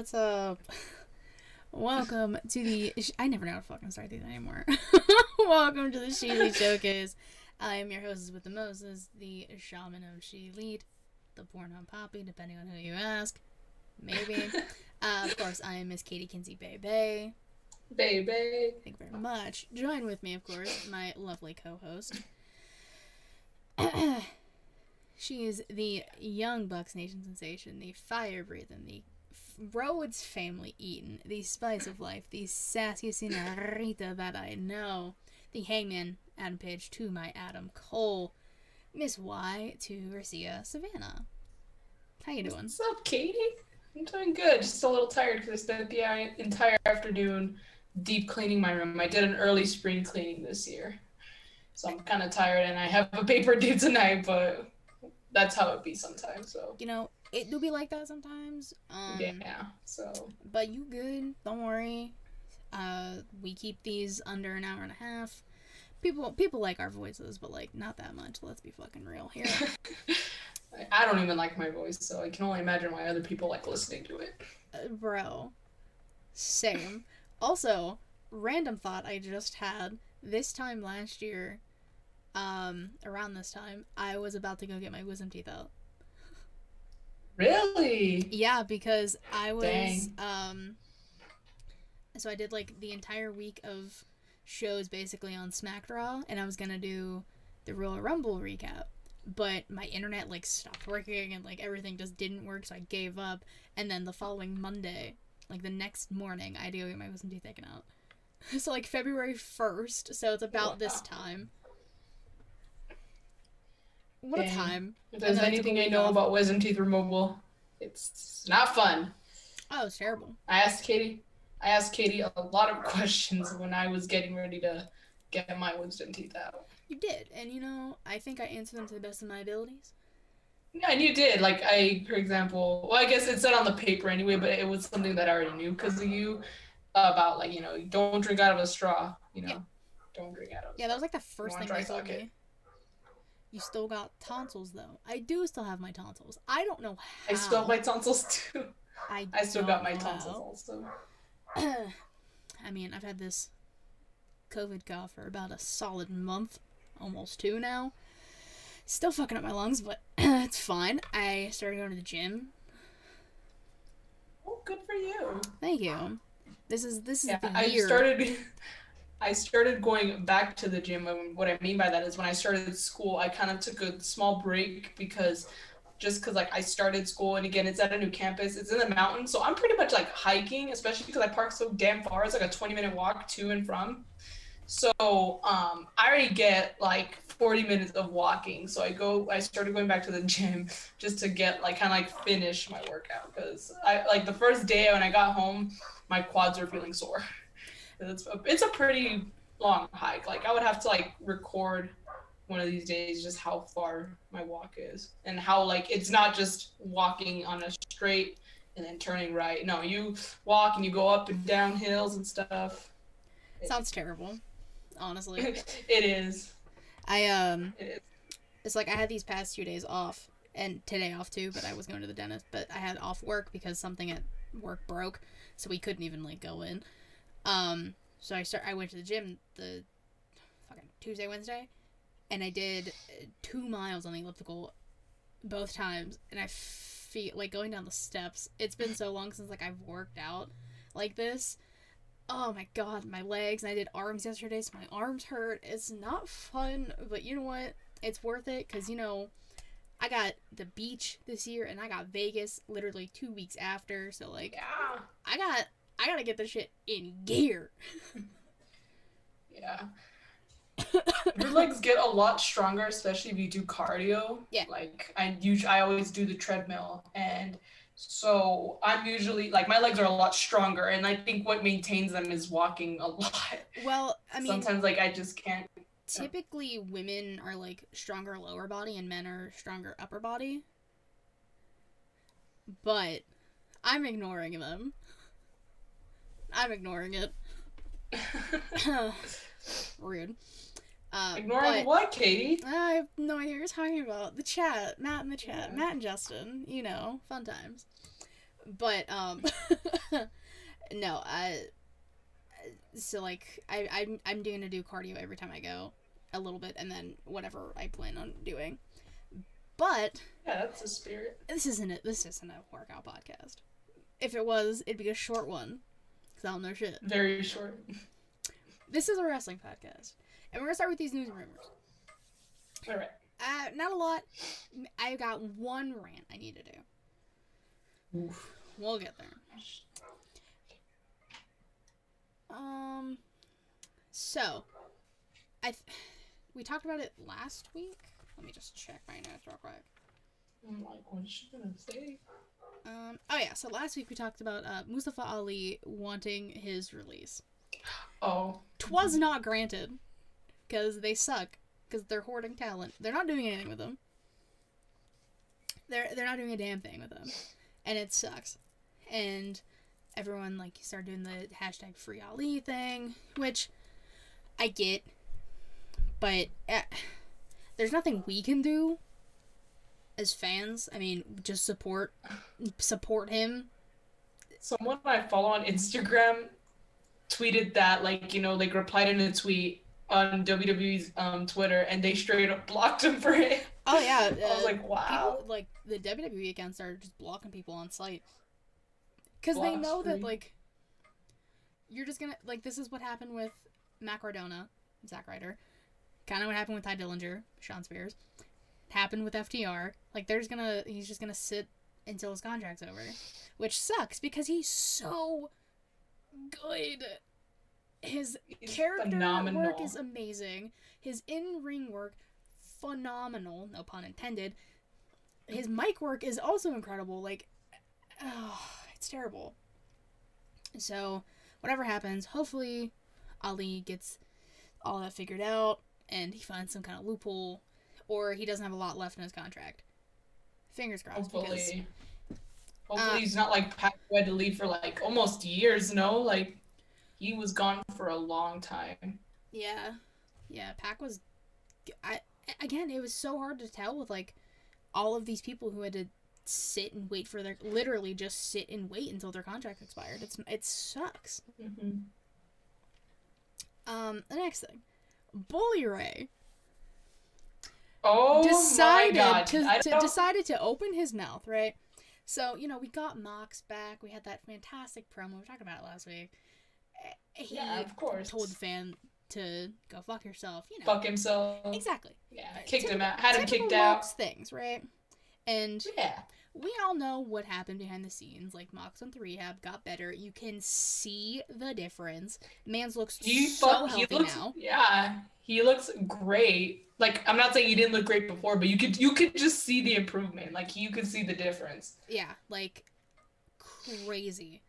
what's up? Welcome to the. I never know how to fucking start these anymore. Welcome to the Sheely Showcase. I am your hostess with the Moses, the shaman of She Lead, the Pornhub Poppy, depending on who you ask. Maybe. uh, of course, I am Miss Katie Kinsey Bay Bay. Baby. Thank you very much. Join with me, of course, my lovely co host. she is the young Bucks Nation sensation, the fire breathing, the Rhodes family eating, the spice of life, the sassy senorita that I know, the hangman Adam Page to my Adam Cole, Miss Y to Garcia Savannah. How you doing? What's up, Katie? I'm doing good. Just a little tired because I spent the entire afternoon deep cleaning my room. I did an early spring cleaning this year. So I'm kind of tired and I have a paper due tonight, but that's how it be sometimes. So You know, it do be like that sometimes. Um, yeah, so But you good? Don't worry. Uh, we keep these under an hour and a half. People people like our voices, but like not that much. Let's be fucking real here. I- don't even like my voice, so I can only imagine why other people like listening to it. Uh, bro. Same. Also, random thought I just had this time last year, um, around this time, I was about to go get my wisdom teeth out. Really? Yeah, because I was Dang. um so I did like the entire week of shows basically on SmackDown and I was to do the Royal Rumble recap. But my internet like stopped working and like everything just didn't work so I gave up and then the following Monday, like the next morning, I had to go get my wisdom teeth taken out. So like February 1st, so it's about this time. What a time. If there's then I took a anything I know off. about wisdom teeth removal, it's not fun. Oh, it's terrible. I asked Katie. I asked Katie a lot of questions when I was getting ready to get my wisdom teeth out. You did, and you know, I think I answered them to the best of my abilities. Yeah, and you did. Like I, for example, well, I guess it said on the paper anyway, but it was something that I already knew because of you about like you know don't drink out of a straw. You know, Yeah. don't drink out of. Yeah, that was like the first thing they try told me. You still got tonsils though. I do still have my tonsils. I don't know how. I still have my tonsils too. I, I still got my tonsils also. I mean, I've had this COVID cough for about a solid month, almost two now. Still fucking up my lungs, but it's fine. I started going to the gym. Oh, good for you. Thank you. This is this is Yeah, the I started. I started going back to the gym, and what I mean by that is when I started school, I kind of took a small break because, just because like I started school, and again, it's at a new campus, it's in the mountains, so I'm pretty much like hiking, especially because I park so damn far. It's like a 20 minute walk to and from. So um, I already get like 40 minutes of walking. So I go, I started going back to the gym just to get like kind of like finish my workout because I like the first day when I got home, my quads were feeling sore. It's a, it's a pretty long hike. Like I would have to like record one of these days just how far my walk is and how like it's not just walking on a straight and then turning right. No, you walk and you go up and down hills and stuff. Sounds terrible, honestly. it is. I um It is. it's like I had these past two days off and today off too, but I was going to the dentist, but I had off work because something at work broke, so we couldn't even like go in. Um, so I start I went to the gym the fucking Tuesday, Wednesday, and I did uh, two miles on the elliptical both times, and I feel like going down the steps. It's been so long since like I've worked out like this. Oh my god, my legs! And I did arms yesterday, so my arms hurt. It's not fun, but you know what? It's worth it because you know I got the beach this year and I got Vegas literally two weeks after. So like Yeah. I got I gotta get this shit in gear. Yeah. Your legs get a lot stronger, especially if you do cardio. Yeah. Like I usually, I always do the treadmill, and so I'm usually like my legs are a lot stronger, and I think what maintains them is walking a lot. Well, I mean, Sometimes like I just can't. Uh, typically women are like stronger lower body and men are stronger upper body. But I'm ignoring them. I'm ignoring it. Rude. Uh, Ignoring what, Katie? I have no idea what you're talking about. The chat, Matt in the chat, Yeah. Matt and Justin, you know, fun times. but um, no, I. So like I I'm I'm doing to do cardio every time I go, a little bit, and then whatever I plan on doing. But Yeah, that's the spirit. this isn't it. This isn't a workout podcast. If it was, it'd be a short one. I don't know shit. Very short. This is a wrestling podcast, and we're gonna start with these news and rumors. All right. Uh, not a lot. I got one rant I need to do. Oof. We'll get there. Um, so I th- we talked about it last week. Let me just check my notes real quick. I'm like, what is she gonna say? Um, oh yeah, so last week we talked about uh, Mustafa Ali wanting his release. Oh, Twas not granted because they suck because they're hoarding talent. They're not doing anything with them. They're they're not doing a damn thing with them, and it sucks. And everyone like started doing the hashtag Free Ali thing, which I get, but uh, there's nothing we can do as fans. I mean, just support support him. someone I follow on Instagram tweeted that, like, you know, like replied in a tweet on WWE's um, Twitter, and they straight up blocked him for it. Oh yeah, I was uh, like, wow. people like the WWE accounts started just blocking people on sight because they know that like you're just gonna like this is what happened with Matt Cardona, Zack Ryder, kind of what happened with Tye Dillinger, Shawn Spears, happened with FDR. Like they're just gonna he's just gonna sit until his contract's over, which sucks because he's so good. His He's character phenomenal. work is amazing. His in ring work, phenomenal. No pun intended. His mic work is also incredible. Like, oh, it's terrible. So, whatever happens, hopefully, Ali gets all that figured out and he finds some kind of loophole, or he doesn't have a lot left in his contract. Fingers crossed. Because, Hopefully. Hopefully Uh, he's not like Pac who had to leave for like almost years, no? Like he was gone for a long time. yeah, yeah, Pac was. I again, it was so hard to tell with like all of these people who had to sit and wait for their literally just sit and wait until their contract expired. It's it sucks. Mm-hmm. Um, the next thing, Bully Ray Oh decided my god! to, to decided to open his mouth, right? So you know we got Mox back. We had that fantastic promo. We talked about it last week. Eh, He Yeah, of course. told the fan to go fuck yourself. You know fuck himself. exactly. Yeah, Uh, kicked him out. Had him typical kicked out. Things, right? And Yeah. we all know what happened behind the scenes. Like Mox went to rehab, got better. You can see the difference. Man's looks He so fuck, healthy he looks now. yeah, he looks great. Like I'm not saying he didn't look great before, but you could you could just see the improvement. Like you could see the difference. Yeah, like crazy.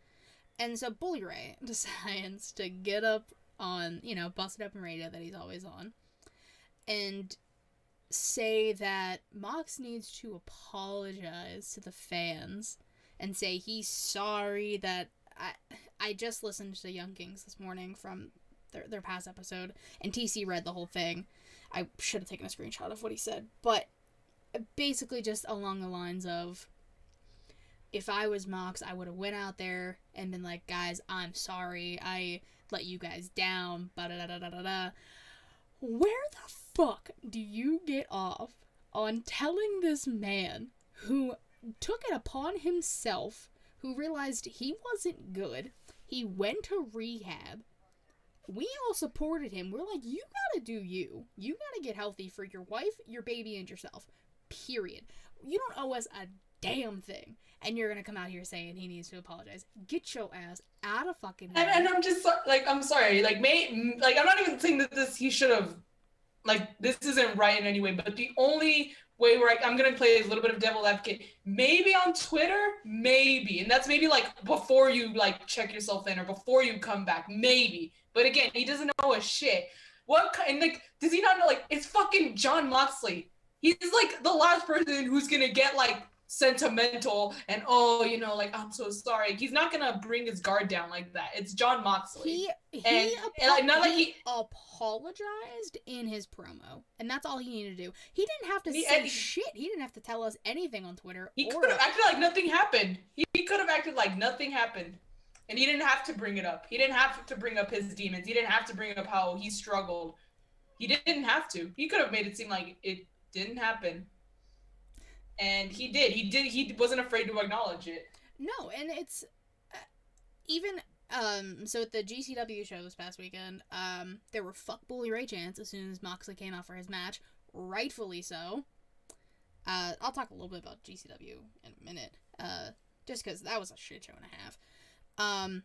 And so Bully Ray decides to get up on, you know, Busted Open radio that he's always on and say that Mox needs to apologize to the fans and say he's sorry that I I just listened to Young Kings this morning from their, their past episode and TC read the whole thing. I should have taken a screenshot of what he said, but basically just along the lines of if I was Mox, I would have went out there and been like, guys, I'm sorry, I let you guys down, da da da da da da. Where the fuck do you get off on telling this man who took it upon himself, who realized he wasn't good, he went to rehab, we all supported him. We're like, you gotta do you. You gotta get healthy for your wife, your baby, and yourself. Period. You don't owe us a damn thing. And you're gonna come out here saying he needs to apologize. Get your ass out of fucking And, and I'm just so- like I'm sorry. Like may like I'm not even saying that this he should have like this isn't right in any way, but the only way where I, I'm gonna play a little bit of devil advocate, maybe on Twitter, maybe, and that's maybe like before you like check yourself in or before you come back, maybe. But again, he doesn't know a shit. What ki- and like does he not know like it's fucking Jon Moxley? He's like the last person who's gonna get like sentimental and oh, you know, like I'm so sorry. He's not gonna bring his guard down like that. It's Jon Moxley. He he, And- apo- and, like, not like he he- apologized in his promo, and that's all he needed to do. He didn't have to He- say shit. He didn't have to tell us anything on Twitter. He could have acted like nothing happened. He, he could have acted like nothing happened. And he didn't have to bring it up. He didn't have to bring up his demons. He didn't have to bring up how he struggled. He didn't have to. He could have made it seem like it didn't happen. And he did. He did. He wasn't afraid to acknowledge it. No, and it's uh, even um so at the GCW show this past weekend, um there were fuck bully Ray chants as soon as Moxley came out for his match, rightfully so. Uh I'll talk a little bit about GCW in a minute. Uh just cuz that was a shit show and a half. Um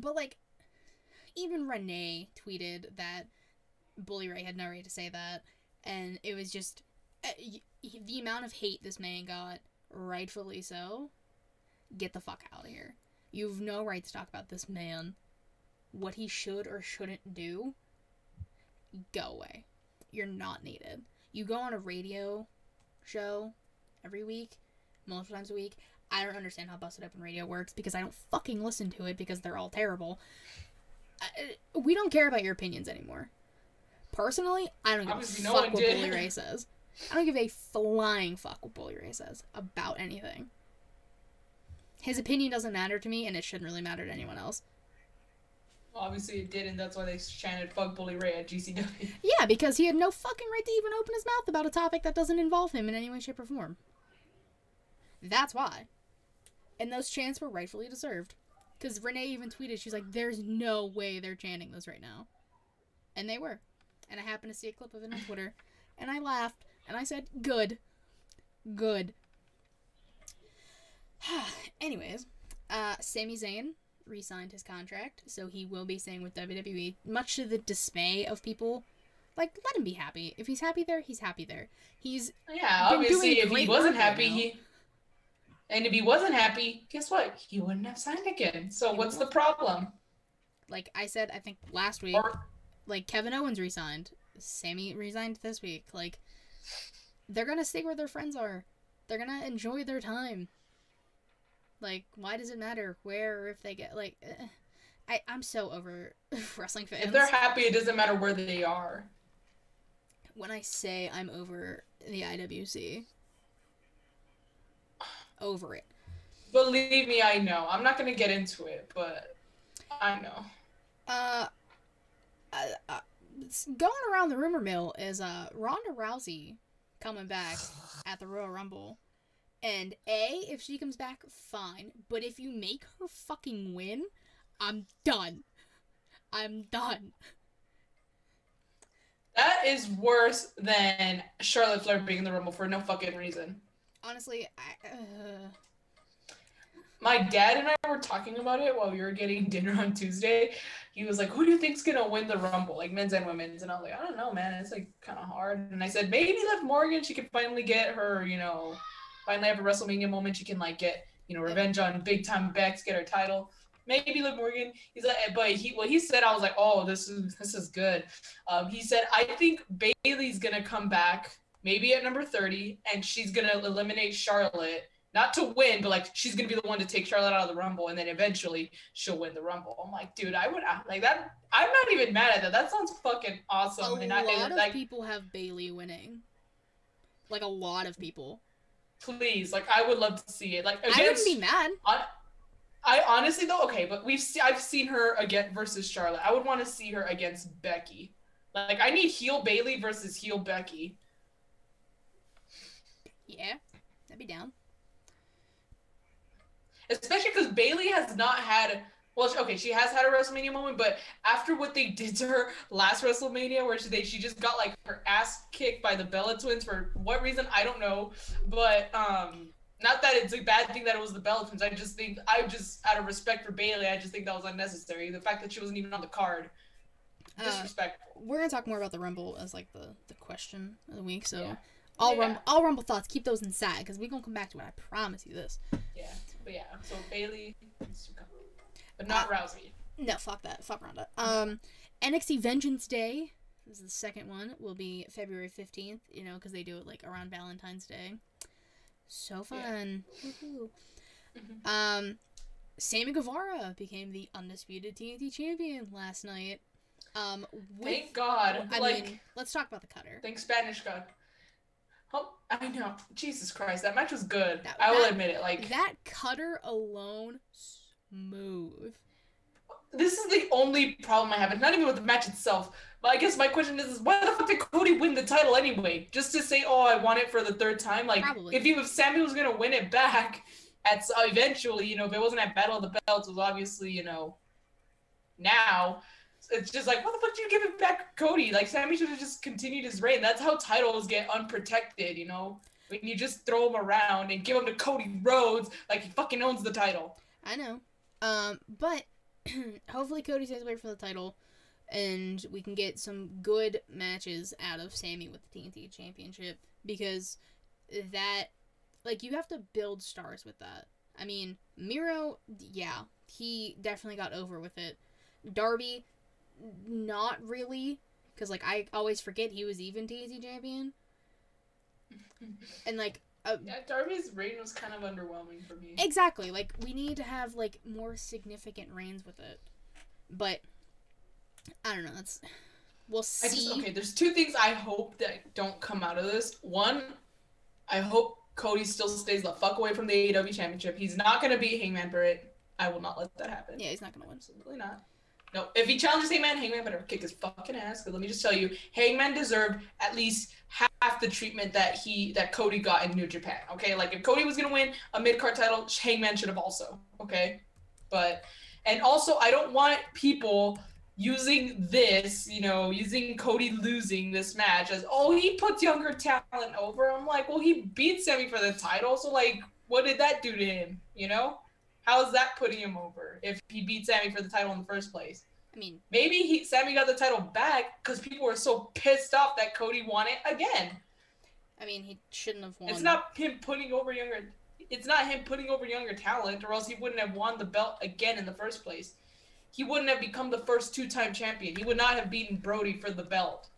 but like even Renee tweeted that Bully Ray had no right to say that and it was just uh, y- the amount of hate this man got rightfully so get the fuck out of here. You've no right to talk about this man, what he should or shouldn't do. Go away. You're not needed. You go on a radio show every week, multiple times a week. I don't understand how Busted Open Radio works because I don't fucking listen to it because they're all terrible. I, uh, we don't care about your opinions anymore. Personally, I don't give Obviously, a no fuck what did. Bully Ray says. I don't give a flying fuck what Bully Ray says about anything. His opinion doesn't matter to me, and it shouldn't really matter to anyone else. Obviously, it did, and that's why they chanted "Fuck Bully Ray" at GCW. Yeah, because he had no fucking right to even open his mouth about a topic that doesn't involve him in any way, shape, or form. That's why. And those chants were rightfully deserved. Because Renee even tweeted, she's like, there's no way they're chanting this right now. And they were. And I happened to see a clip of it on Twitter. And I laughed. And I said, good. Good. Anyways, uh, Sami Zayn re signed his contract, so he will be staying with WWE, much to the dismay of people. Like, let him be happy. If he's happy there, he's happy there. He's Yeah, obviously, if he wasn't work right happy, he. And if he wasn't happy, guess what? He wouldn't have signed again. So what's the problem? like I said, I think last week, Or like Kevin Owens resigned, Sami resigned this week. Like, they're gonna stay where their friends are. They're gonna enjoy their time. Like, why does it matter where or if they get like? eh. I I'm so over wrestling fans. if they're happy, it doesn't matter where they are. when I say I'm over the IWC, over it. Believe me, I know. I'm not gonna get into it, but I know. Uh, uh, uh going around the rumor mill is uh Ronda Rousey coming back at the Royal Rumble. And A, if she comes back, fine. But if you make her fucking win, I'm done. I'm done. That is worse than Charlotte Flair being in the Rumble for no fucking reason. Honestly, I uh, My dad and I were talking about it while we were getting dinner on Tuesday. He was like, "Who do you think's gonna win the Rumble, like men's and women's?" And I was like, "I don't know, man. It's like kind of hard." And I said, "Maybe Liv Morgan. She could finally get her, you know, finally have a WrestleMania moment. She can like get, you know, revenge on big time Becks, get her title. Maybe Liv Morgan." He's like, but he what he said, I was like, "Oh, this is this is good." Um, he said, "I think Bayley's gonna come back." Maybe at number 30, and she's gonna eliminate Charlotte not to win, but like she's gonna be the one to take Charlotte out of the Rumble, and then eventually she'll win the Rumble. I'm like, dude, I would like that. I'm not even mad at that. That sounds fucking awesome. a and lot and, of like, people have Bayley winning. Like a lot of people. please, like, I would love to see it. Like I wouldn't be mad. I, I honestly though, okay, but we've se- I've seen her again versus Charlotte. I would want to see her against Becky. Like, I need heel Bayley versus heel Becky. Yeah, I'd be down. especially because Bayley has not had. Well, okay, she has had a WrestleMania moment, but after what they did to her last WrestleMania, where she they, she just got like her ass kicked by the Bella Twins for what reason I don't know, but um, not that it's a bad thing that it was the Bella Twins. I just think I just out of respect for Bayley, I just think that was unnecessary. The fact that she wasn't even on the card, Uh, disrespectful. we're gonna talk more about the Rumble as like the the question of the week. So Yeah. All Yeah. Rumble all Rumble thoughts, keep those inside because we're gonna come back to it. I promise you this. yeah, but yeah, so Bayley needs to come, but not Uh, Rousey. No, fuck that. Fuck Ronda. Um, NXT Vengeance Day. This is the second one. Will be February fifteenth. You know, because they do it like around Valentine's Day. So fun. Woohoo. Mhm. Um, Sammy Guevara became the undisputed TNT champion last night. Um, with, Thank God. I like, mean, let's talk about the cutter. thank Spanish God. Oh, I know. Jesus Christ, that match was good. That- I will that- admit it. Like, That cutter alone, smooth. this is the only problem I have. It's not even with the match itself. But I guess my question is, is why the fuck did Cody win the title anyway? Just to say, oh, I want it for the third time? Like, Probably. if he, if Sammy was gonna win it back at s- eventually, you know, if it wasn't at Battle of the Belts, it was obviously, you know, now. It's just like, what the fuck did you give it back, Cody? Like, Sammy should have just continued his reign. That's how titles get unprotected, you know. When you just throw them around and give them to Cody Rhodes, like he fucking owns the title. I know. Um, but hopefully Cody stays away from the title, and we can get some good matches out of Sammy with the TNT Championship because that, like, you have to build stars with that. I mean, Miro, yeah, he definitely got over with it. Darby, not really, because like I always forget he was even TNT champion, and like uh, Yeah, Darby's reign was kind of underwhelming for me. Exactly. Like we need to have like more significant reigns with it. But I don't know. That's we'll I see. just okay. There's two things I hope that don't come out of this. One, I hope Cody still stays the fuck away from the AEW Championship. He's not gonna beat Hangman Barrett. I will not let that happen. Yeah, he's not gonna win. Absolutely not. No, if he challenges Hangman, Hangman better kick his fucking ass. Because let me just tell you, Hangman deserved at least half the treatment that he that Cody got in New Japan. Okay, like if Cody was gonna win a mid card title, Hangman should have also. Okay, but and also I don't want people using this, you know, using Cody losing this match as oh he puts younger talent over. I'm like, well he beat Sammy for the title, so like, what did that do to him? You know? How's that putting him over if he beat Sammy for the title in the first place? I mean, Maybe he Sammy got the title back because people were so pissed off that Cody won it again. I mean, he shouldn't have won. It's not him putting over younger. It's not him putting over younger talent, or else he wouldn't have won the belt again in the first place. He wouldn't have become the first two-time champion. He would not have beaten Brodie for the belt.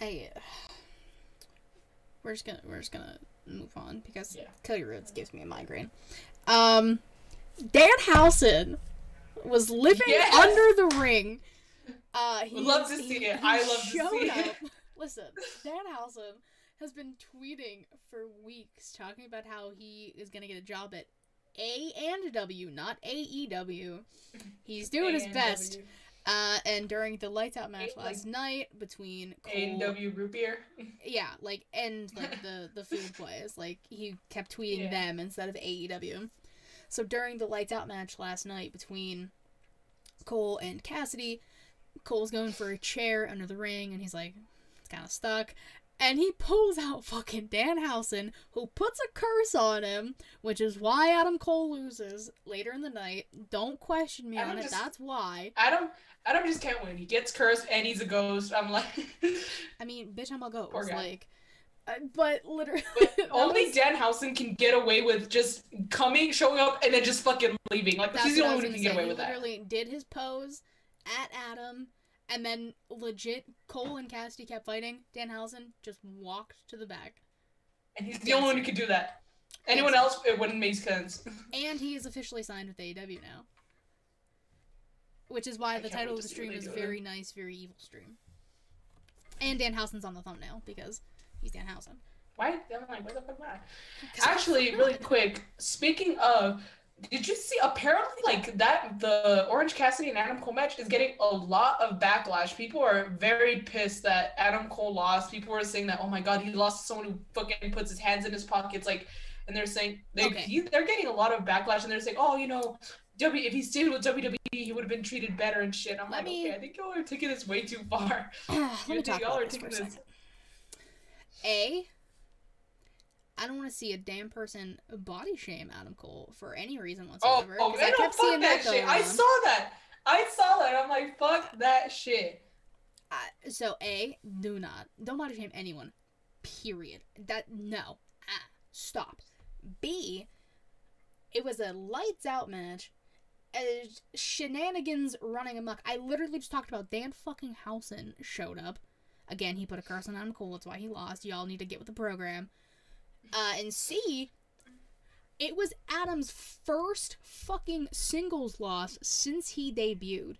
I. We're just gonna we're just gonna move on because Yeah. Cody Rhodes gives me a migraine. Um, Dan Danhausen was living Yes! under the ring. Uh, he love to he- see it. he I love to see it. up- Listen, Danhausen has been tweeting for weeks talking about how he is gonna get a job at A and W, not AEW. He's doing his best. Uh, and during the lights out match like- last night between A&W root beer. yeah, like and like the the food plays, like he kept tweeting Yeah. them instead of AEW. So during the lights out match last night between Cole and Cassidy, Cole's going for a chair under the ring, and he's like, it's kind of stuck. And he pulls out fucking Danhausen, who puts a curse on him, which is why Adam Cole loses later in the night. Don't question me Adam on it. That's why. Adam Adam just can't win. He gets cursed and he's a ghost. I'm like, I mean, bitch, I'm a ghost. Poor guy. Like, uh, but literally, but only was- Danhausen can get away with just coming, showing up, and then just fucking leaving. Like That's he's the only one who can get away He with that. literally did his pose at Adam, and then legit Cole and Cassidy kept fighting. Danhausen just walked to the back, And he's the only one who could do that. Anyone else, it wouldn't make sense. and he is officially signed with AEW now. Which is why I the title of the to see what stream is very nice, very evil stream. And Danhausen's on the thumbnail because he's Danhausen. Why? I'm like, where the fuck am I? Actually, really quick. Speaking of, did you see? Apparently, like that, the Orange Cassidy and Adam Cole match is getting a lot of backlash. People are very pissed that Adam Cole lost. People are saying that, oh my god, he lost to someone who fucking puts his hands in his pockets, like, and they're saying they Okay. he, they're getting a lot of backlash, and they're saying, oh, you know. W, if he stayed with WWE, he would have been treated better and shit. I'm Let like, me- okay, I think y'all are taking this way too far. Let me talk y'all about are this for a taking this-. A, I don't want to see a damn person body shame Adam Cole for any reason Oh, whatsoever. oh 'cause I I kept fuck seeing that, that, shit. I on. saw that. I saw that. I'm like, fuck that shit. Uh, so A, do not don't body shame anyone. Period. That no. Ah, stop. B, it was a lights out match. Uh, shenanigans running amok. I literally just talked about Dan fucking Housen showed up. Again, he put a curse on Adam Cole. That's why he lost. Y'all need to get with the program. Uh, and C, it was Adam's first fucking singles loss since he debuted.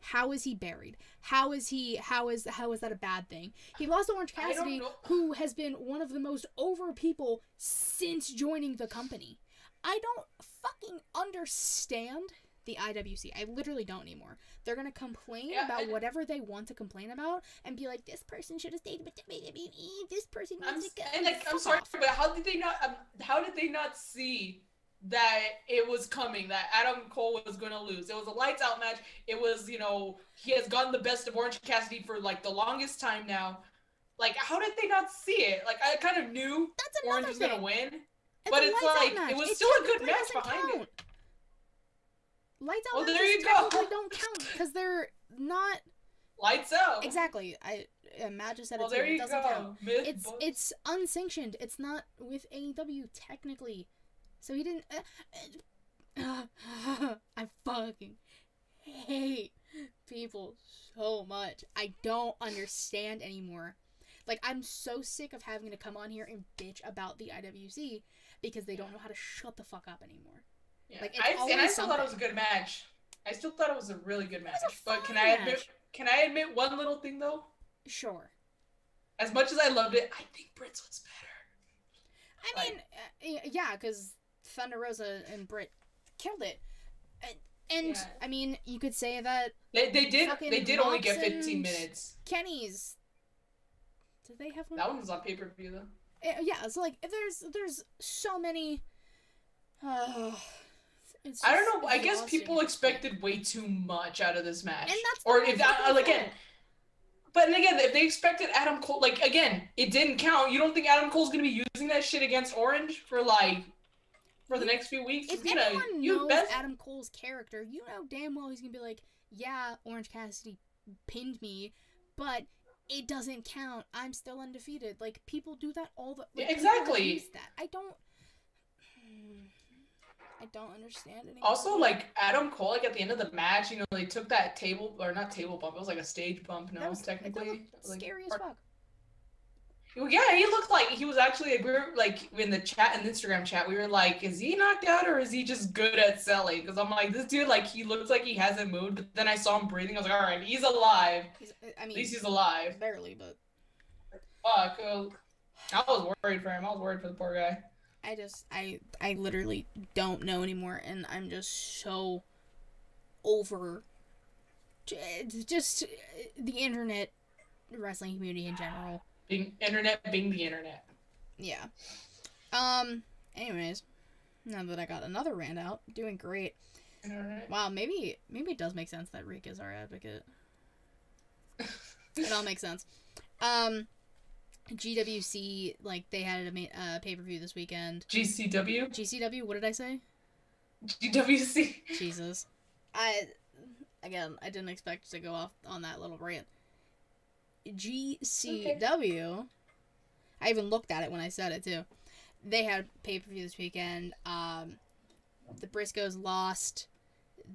How is he buried? How is he? How is how is that a bad thing? He lost to Orange Cassidy, who has been one of the most over people since joining the company. I don't fucking understand the IWC. I literally don't anymore. They're gonna complain Yeah, about whatever they want to complain about and be like, this person should have stayed with WWE. This person I'm, needs to go. and like, I'm sorry, off. but how did they not? Um, how did they not see that it was coming? That Adam Cole was going to lose. It was a lights out match. It was, you know, he has gotten the best of Orange Cassidy for like the longest time now. Like, how did they not see it? Like, I kind of knew That's Orange was going to win. It's but it's like, match. it was It still a good match behind it. Lights out Well, there you go. don't count because they're not Lights out. exactly. I uh, Matt just said Well, it too. there It doesn't go. count. Myth It's bust. it's unsanctioned. It's not with AEW technically, so he didn't. Uh, uh, I fucking hate people so much. I don't understand anymore. Like I'm so sick of having to come on here and bitch about the IWC because they don't know how to shut the fuck up anymore. Yeah. Like, I, and I still thought it was a good match. I still thought it was a really good match. But can I admit? match. Can I admit one little thing though? Sure. As much as I loved it, I think Britt's was better. I mean, uh, yeah, because Thunder Rosa and Britt killed it. And, and Yeah. I mean, you could say that They, they did they did only get 15 minutes. Kenny's. Did they have one? That one was on pay per view though. Uh, yeah, so like there's there's so many. Uh, it's I don't know. I guess people expected way too much out of this match. And that's or if that like again. But then again, if they expected Adam Cole, like again, it didn't count. You don't think Adam Cole's gonna be using that shit against Orange for like for the next few weeks? If gonna anyone you knows best Adam Cole's character, you know damn well he's gonna be like, yeah, Orange Cassidy pinned me, but it doesn't count. I'm still undefeated. Like people do that all the Yeah, like, people exactly. That I don't. I don't understand anymore. Also, like Adam Cole, like at the end of the match, you know, they took that table or not table bump. It was like a stage bump. No, that was technically, that was like, scary as fuck. Well, yeah, he looked like he was actually. We were like in the chat and Instagram chat. We were like, is he knocked out or is he just good at selling? Because I'm like, this dude, like, he looks like he hasn't moved. But then I saw him breathing. I was like, all right, he's alive. He's, I At least he's alive. barely, but Fuck. uh, I was worried for him. I was worried for the poor guy. I just I I literally don't know anymore, and I'm just so over just uh, the internet, wrestling community in general. Being internet, being the internet. Yeah. Um. Anyways, now that I got another rant out, doing great. Wow. Maybe maybe it does make sense that Reek is our advocate. It all makes sense. Um. GWC like they had a ma- uh, pay per view this weekend. GCW, GCW. What did I say? GWC. Jesus. I again, I didn't expect to go off on that little rant. GCW. I even looked at it when I said it too. They had pay per view this weekend. Um, the Briscoes lost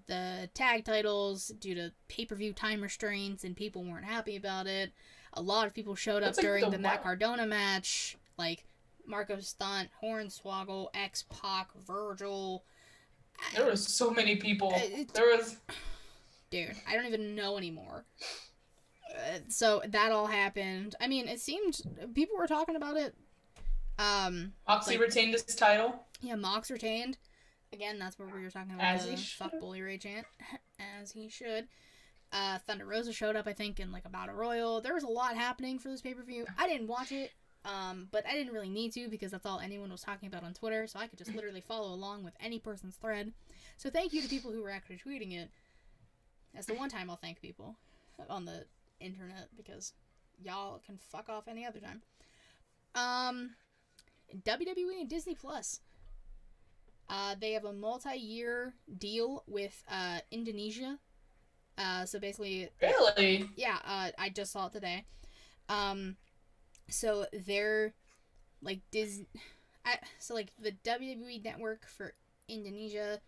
the tag titles due to pay per view time restraints, and people weren't happy about it. A lot of people showed up That's like during the the Matt Cardona match, like Marco Stunt, Hornswoggle, X Pac, Virgil. There was so many people. It- There was. dude i don't even know anymore uh, so that all happened i mean it seemed people were talking about it um Moxley Like- retained his title. yeah mox retained again that's what we were talking about As the he fuck bully ray chant as he should uh thunder rosa showed up i think in like a battle royal there was a lot happening for this pay-per-view i didn't watch it um, but I didn't really need to because that's all anyone was talking about on Twitter, so I could just literally follow along with any person's thread. So thank you to people who were actually tweeting it. That's the one time I'll thank people on the internet because y'all can fuck off any other time. Um, WWE and Disney Plus. Uh, they have a multi-year deal with uh, Indonesia. Uh, so basically, Really? yeah, uh, I just saw it today. Um, so they're like Disney. I, so like the WWE network for Indonesia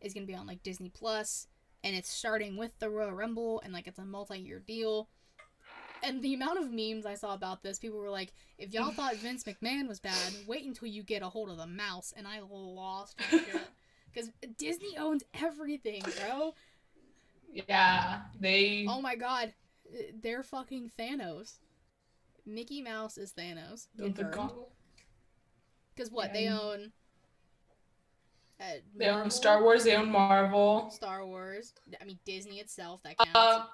is gonna be on like Disney Plus, and it's starting with the Royal Rumble, and like it's a multi-year deal. And the amount of memes I saw about this, people were like, if y'all thought Vince McMahon was bad, wait until you get a hold of the mouse. And I lost my shit. Because Disney owns everything, bro. Yeah, they. Oh my god. They're fucking Thanos. Mickey Mouse is Thanos. the- the Confirmed. gong- Because what? Yeah, They own. Uh, They own Star Wars. They own Marvel. Star Wars. I mean, Disney itself. That counts. Uh,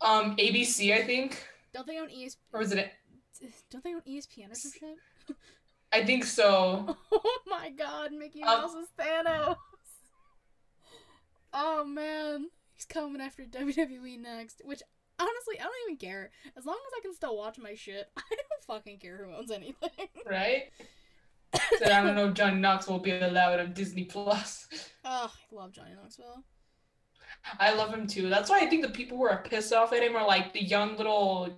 um, ABC, I think, don't they own ES? or is it? Don't they own ESPN or some shit? I think so. Oh my god, Mickey Um, Mouse is Thanos. Oh man, he's coming after WWE next. Which honestly, I don't even care. As long as I can still watch my shit, I don't fucking care who owns anything. right? Said I don't know if Johnny Knoxville will be allowed on Disney Plus. Oh, I love Johnny Knoxville. I love him too. That's why I think the people who are pissed off at him are like the young little,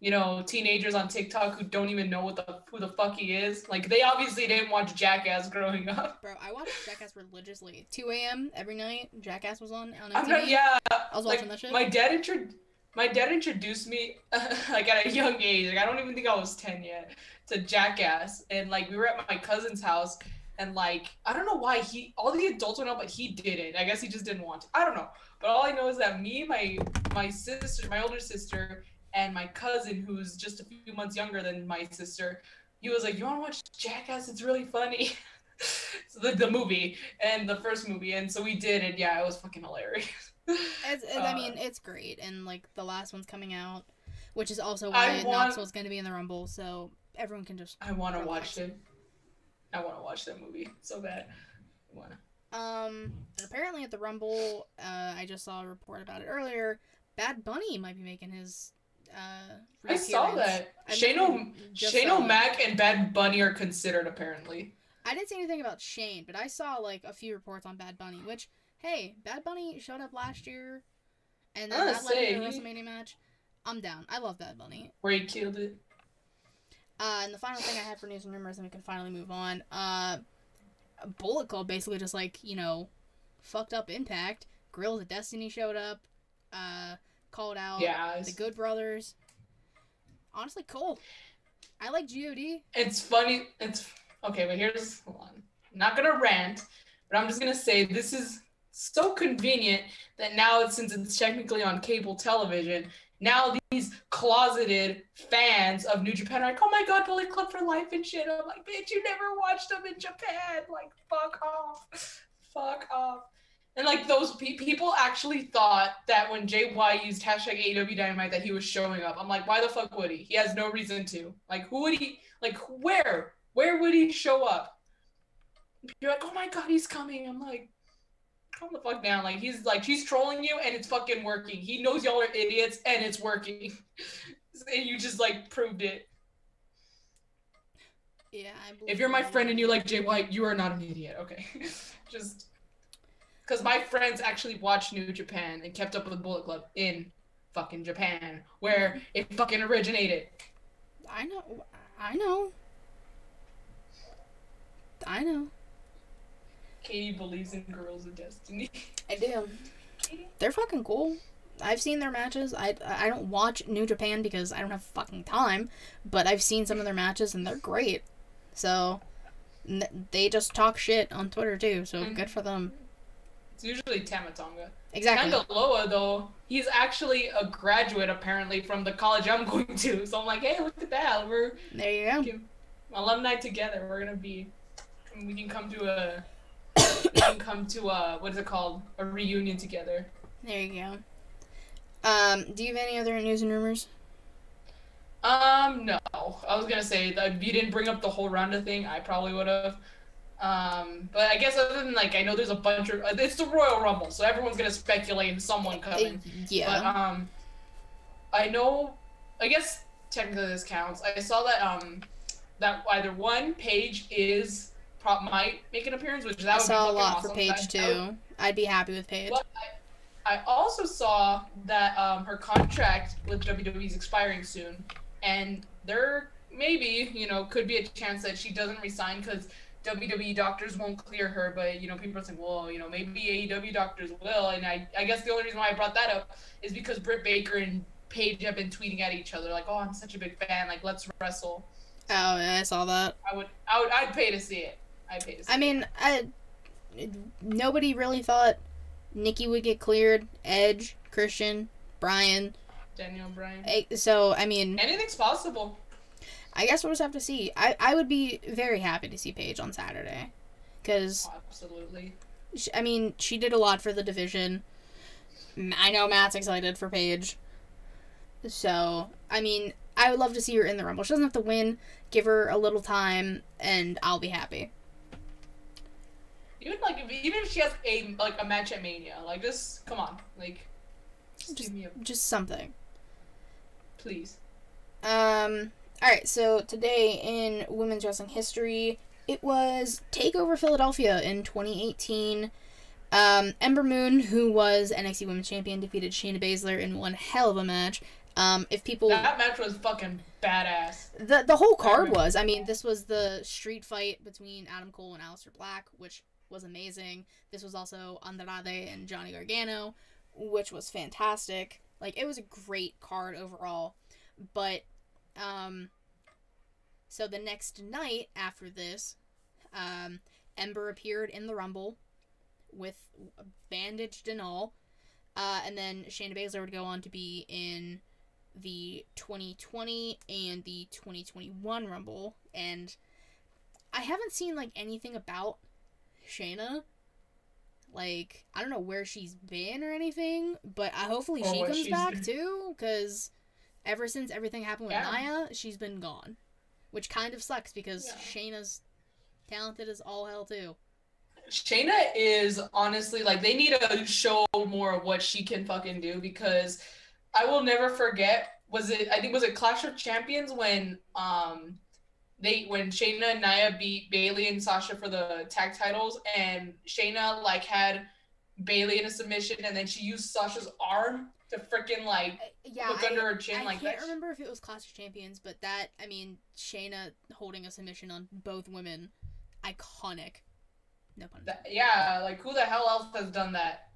you know, teenagers on TikTok who don't even know what the who the fuck he is. Like they obviously didn't watch Jackass growing up. Bro, I watched Jackass religiously. 2 a.m. every night. Jackass was on on. I'm not. Yeah, I was watching that shit. my dad intro, my dad introduced me like at a young age. Like I don't even think I was ten yet to Jackass, and like we were at my cousin's house, and like I don't know why he all the adults went out, but he didn't. I guess he just didn't want to. I don't know. But all I know is that me, my my sister, my older sister, and my cousin, who's just a few months younger than my sister, he was like, "You want to watch Jackass? It's really funny." so the, the movie and the first movie, and so we did, and yeah, it was fucking hilarious. It's, it- I Uh, mean, it's great, and like the last one's coming out, which is also why I want- Knoxville's going to be in the Rumble, so everyone can just. I want to watch it. I want to watch that movie so bad. I wanna. Um, apparently at the Rumble, uh, I just saw a report about it earlier. Bad Bunny might be making his. Uh, I saw that. I Shane, o- Shane. O'Mac and Bad Bunny are considered apparently. I didn't see anything about Shane, but I saw like a few reports on Bad Bunny. Which, hey, Bad Bunny showed up last year, and then that led to a WrestleMania match. I'm down. I love Bad Bunny. Where he killed it. Uh, and the final thing I have for news and rumors, and we can finally move on. Uh, Bullet Club basically just like you know, fucked up Impact. Guerrillas of Destiny showed up, uh, called out Yeah, the Good Brothers. Honestly, cool. I like God. it's funny. It's okay, but here's hold on. I'm not gonna rant, but I'm just gonna say this is so convenient that now since it's technically on cable television, now these closeted fans of New Japan are like, oh my god, Bullet Club for life and shit. I'm like, bitch, you never watched them in Japan. Like, fuck off. Fuck off. And like those pe- people actually thought that when JY used hashtag AEW Dynamite that he was showing up. I'm like, why the fuck would he? He has no reason to. Like, who would he? Like, where? Where would he show up? You're like, oh my god, he's coming. I'm like, calm the fuck down. Like, he's like, he's trolling you and it's fucking working. He knows y'all are idiots and it's working. and you just like proved it. Yeah, I If you're my friend and you like JY, you are not an idiot. Okay, just because my friends actually watched New Japan and kept up with Bullet Club in fucking Japan, where it fucking originated. I know. I know. I know. Katie believes in Guerrillas of Destiny. I do. They're fucking cool. I've seen their matches. I I don't watch New Japan because I don't have fucking time, but I've seen some of their matches and they're great. So n- they just talk shit on Twitter too. So Mhm. good for them. It's usually Tama Tonga. Exactly. Tanga Loa though, he's actually a graduate apparently from the college I'm going to. So I'm like, hey, look at that. We're There you go. alumni together. We're gonna be. We can come to a. we can come to a what is it called? A reunion together. There you go. Um, do you have any other news and rumors? Um, no. I was gonna say that if you didn't bring up the whole Ronda thing, I probably would have. Um, but I guess other than like, I know there's a bunch of it's the Royal Rumble, so everyone's gonna speculate in someone coming. Uh, yeah. But um, I know. I guess technically this counts. I saw that um, that either one page is prop might make an appearance, which that I would saw a be fucking lot awesome. for Paige That- that would- too. I'd be happy with Paige. But I, I also saw that um, her contract with WWE is expiring soon, and there maybe you know could be a chance that she doesn't resign because WWE doctors won't clear her. But you know people are saying, well, you know maybe AEW doctors will, and I I guess the only reason why I brought that up is because Britt Baker and Paige have been tweeting at each other like, "Oh, I'm such a big fan. Like, let's wrestle." Oh, yeah, I saw that. I would, I would, I'd pay to see it. I'd pay to see. I mean, I, nobody really thought Nikki would get cleared. Edge, Christian, Bryan. Daniel Bryan. So I mean, Anything's possible. I guess we'll just have to see. I I would be very happy to see Paige on Saturday, because Absolutely. I mean she did a lot for the division. I know Matt's excited for Paige. So I mean, I would love to see her in the Rumble. She doesn't have to win. Give her a little time, and I'll be happy. Even like, if, even if she has a like a match at Mania, like just come on, like, just, Just- give me a Just something. please. Um. All right. So today in women's wrestling history, it was Takeover Philadelphia in 2018. Um, Ember Moon, who was NXT Women's Champion, defeated Shayna Baszler in one hell of a match. Um, if people That match was fucking badass. the the whole card was, I mean, this was the street fight between Adam Cole and Aleister Black, which was amazing. This was also Andrade and Johnny Gargano, which was fantastic. Like it was a great card overall. But um so the next night after this, um Ember appeared in the Rumble with bandaged and all. Uh, and then Shayna Baszler would go on to be in the 2020 and the 2021 Rumble. And I haven't seen like anything about Shayna. Like I don't know where she's been or anything, but I hopefully she comes back too. Because ever since everything happened with Yeah. Nia, she's been gone, which kind of sucks because Yeah. Shayna's talented as all hell too. Shayna is honestly like they need to show more of what she can fucking do because I will never forget was it I think was it Clash of Champions when um they when Shayna and Nia beat Bayley and Sasha for the tag titles and Shayna like had Bayley in a submission and then she used Sasha's arm to freaking like I- yeah, look I, under her chin I like that. I can't remember if it was Clash of Champions, but that I mean Shayna holding a submission on both women, iconic. No pun. That, yeah, like who the hell else has done that?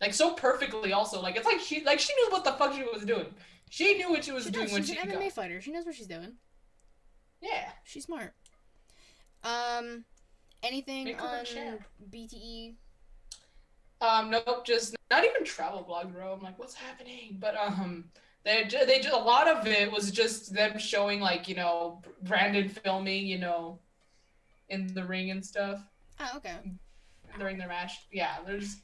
Like so perfectly also. Like it's like she like she knew what the fuck she was doing. She knew what she was She doing does. when She's she an got. MMA fighter. She knows what she's doing. Yeah. She's smart. Um, anything Make on. BTE? Um nope, just not even travel blog, bro. I'm like, what's happening? But um they they just a lot of it was just them showing like, you know, Brandon filming, you know, in the ring and stuff Oh, okay. during their match. Yeah, there's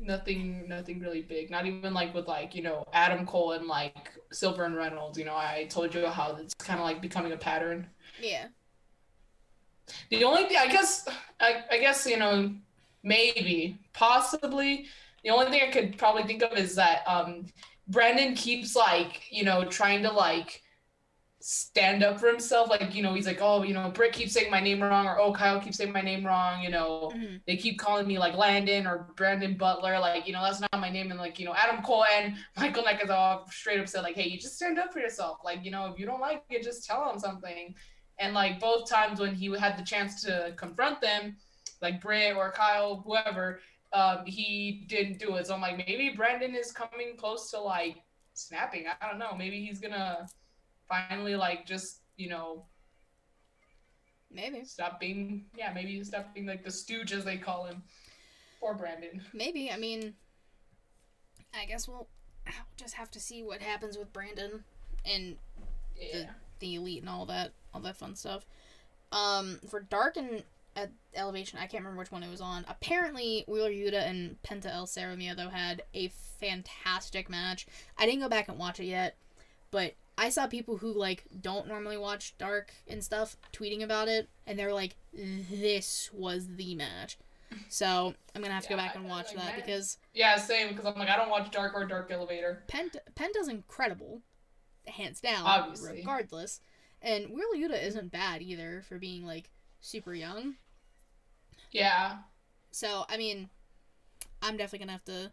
nothing nothing really big. Not even like with like, you know, Adam Cole and like Silver and Reynolds, you know, I told you how it's kind of like becoming a pattern. Yeah. The only thing I guess I, I guess, you know, maybe, possibly, the only thing I could probably think of is that um Brandon keeps like, you know, trying to like stand up for himself. Like, you know, he's like, oh, you know, Britt keeps saying my name wrong, or oh, Kyle keeps saying my name wrong, you know. Mhm. they keep calling me like Landon or Brandon Butler, like, you know, that's not my name. And like, you know, Adam Cole and Michael Nakazawa straight up said, like, hey, you just stand up for yourself. Like, you know, if you don't like it, just tell him something. And like both times when he had the chance to confront them, like Britt or Kyle, whoever, um, he didn't do it. So I'm like, maybe Brandon is coming close to like snapping. I don't know. Maybe he's gonna finally like just, you know, Maybe. stop being yeah maybe stop being like the stooge as they call him or brandon Maybe. I mean, I guess we'll just have to see what happens with Brandon and yeah the elite and all that, all that fun stuff. Um, for Dark and at Elevation, I can't remember which one it was on. Apparently, Wheeler Yuta and Penta El Zero Miedo had a fantastic match. I didn't go back and watch it yet, but I saw people who like don't normally watch Dark and stuff tweeting about it, and they're like, "This was the match." So I'm gonna have to go back and watch like that that. because yeah same because i'm like i don't watch dark or dark elevator Penta Penta's incredible, hands down, Obviously. regardless. And Wheeler Yuta isn't bad either for being like super young. yeah So I mean, I'm definitely gonna have to.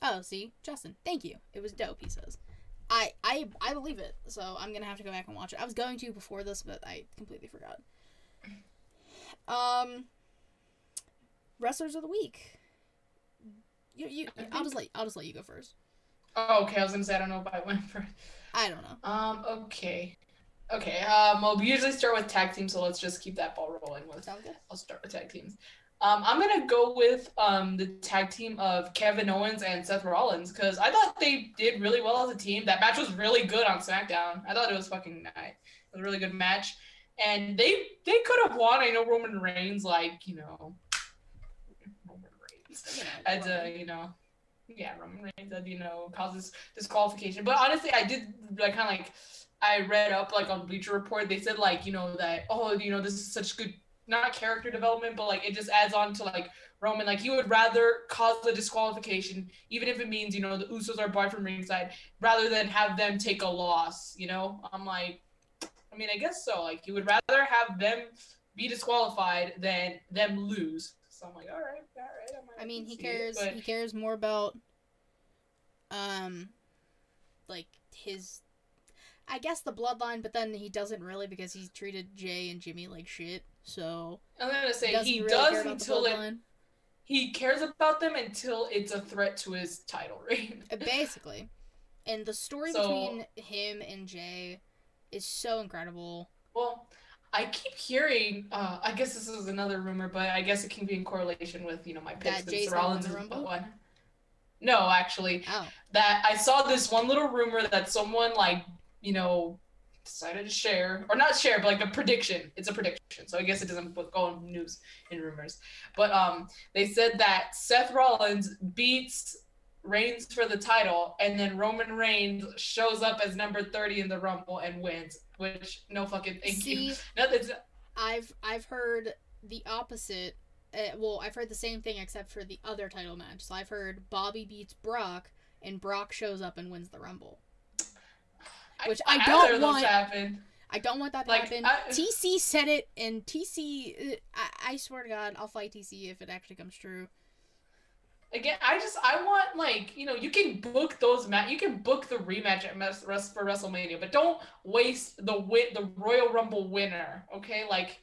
Oh, see, Justin, thank you. It was dope. He says. I I I believe it. So I'm gonna have to go back and watch it. I was going to before this, but I completely forgot. Um. Wrestlers of the week. You you. I I'll just let I'll just let you go first. Oh, okay. I was gonna say I don't know if I went for. I don't know. Um. Okay. Okay. Um. Well, we usually start with tag teams, so let's just keep that ball rolling. With Sounds good. I'll start with tag teams. Um, I'm gonna go with um the tag team of Kevin Owens and Seth Rollins because I thought they did really well as a team. That match was really good on SmackDown. I thought it was fucking nice. It was a really good match, and they they could have won. I know Roman Reigns, like you know, Roman Reigns You know, had to you know, yeah, Roman Reigns had you know causes disqualification. But honestly, I did like kind of like I read up like on Bleacher Report. They said like you know that oh you know this is such good not character development, but like it just adds on to like Roman. Like he would rather cause the disqualification, even if it means you know the Usos are barred from ringside, rather than have them take a loss. You know, I'm like, I mean, I guess so. Like he would rather have them be disqualified than them lose. So I'm like, all right, all right. might I mean, he see it, cares. but- He cares more about, um, like his, I guess the bloodline, but then he doesn't really because he's treated Jey and Jimmy like shit. So I'm gonna say he, he really does until it. He cares about them until it's a threat to his title reign. Uh, Basically, and the story So- between him and Jey is so incredible. Well, I keep hearing. Uh, I guess this is another rumor, but I guess it can be in correlation with you know my picks. That Seth Rollins the is Rumble? one. No, actually, Oh, that I saw this one little rumor that someone like you know decided to share or not share, but like a prediction. It's a prediction, so I guess it doesn't go in news in rumors. But um, they said that Seth Rollins beats Reigns for the title, and then Roman Reigns shows up as number thirty in the Rumble and wins. Which no fucking thank you. see, No, it's, I've I've heard the opposite. Uh, well, I've heard the same thing except for the other title match. So I've heard Bobby beats Brock, and Brock shows up and wins the Rumble. Which I either don't want- Happen. I don't want that to Like, happen. I- TC said it, and TC, uh, I, I swear to God, I'll fight TC if it actually comes true. Again, I just I want like you know you can book those match you can book the rematch at Mes- for WrestleMania, but don't waste the win the Royal Rumble winner. Okay, like.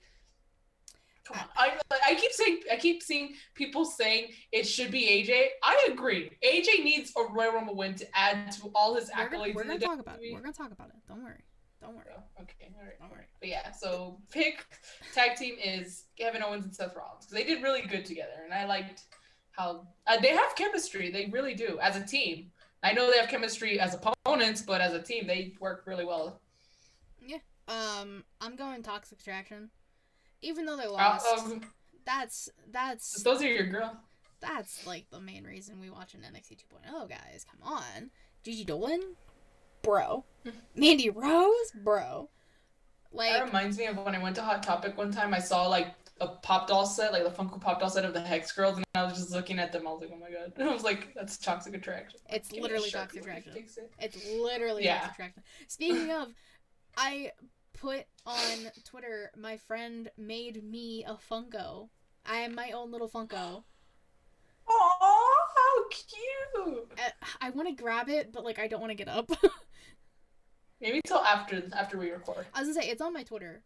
Come on. I, I keep saying I keep seeing people saying it should be AJ. I agree. AJ needs a Royal Rumble win to add to all his We're gonna, accolades. we're gonna talk about it. We're gonna talk about it. Don't worry. Don't worry. Oh, Okay, all right. Don't worry. But yeah, so pick tag team is Kevin Owens and Seth Rollins because they did really good together, and I liked how uh, they have chemistry. They really do as a team. I know they have chemistry as opponents, but as a team, they work really well. Yeah. Um, I'm going Toxic Attraction. Even though they Uh, lost, um, that's that's those are your girl. that's like the main reason we watch an NXT 2.0, guys. Come on, Gigi Dolin, bro, Mandy Rose, bro. Like that reminds me of when I went to Hot Topic one time. I saw like a pop doll set, like the Funko Pop doll set of the Hex Girls, and I was just looking at them. I was like, oh my god. I was like, that's toxic attraction. It's literally Toxic Attraction. it. it's literally Yeah. Toxic Attraction. Speaking of, I put on Twitter. My friend made me a Funko. I am my own little Funko. Oh, how cute! Uh, I want to grab it, but like I don't want to get up. Maybe till after after we record. I was gonna say it's on my Twitter.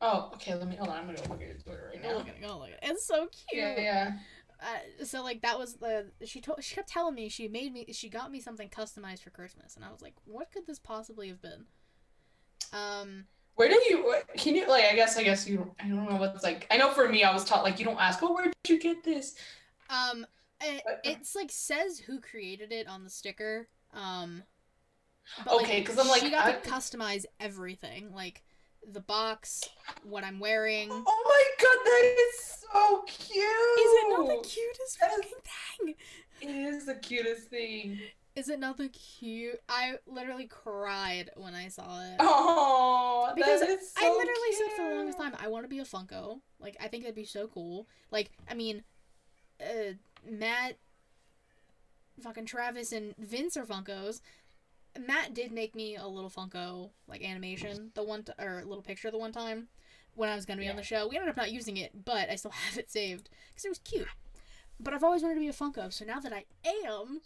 Oh, okay. Let me hold on. I'm gonna go look at your Twitter right Go now. look at it. Go look at it. It's so cute. Yeah, yeah. Uh, so like that was the she told she kept telling me she made me she got me something customized for Christmas and I was like what could this possibly have been um Where did you? Can you like? I guess. I guess you. I don't know what's like. I know for me, I was taught like you don't ask. Oh, where did you get this? um it, Uh, it's like says who created it on the sticker um Okay, 'cause I'm like, she got I- to customize everything like the box what I'm wearing Oh my god, that is so cute. Is it not the cutest That is- fucking thing It is the cutest thing. Is it not the cute I literally cried when I saw it Oh, Because that is so I literally said for the longest time, I want to be a Funko. Like, I think that'd be so cool. Like, I mean, uh, Matt, fucking Travis, and Vince are Funkos. Matt did make me a little Funko, like, animation, the one, t- or little picture the one time when I was going to be on the show. We ended up not using it, but I still have it saved because it was cute. But I've always wanted to be a Funko, so now that I am,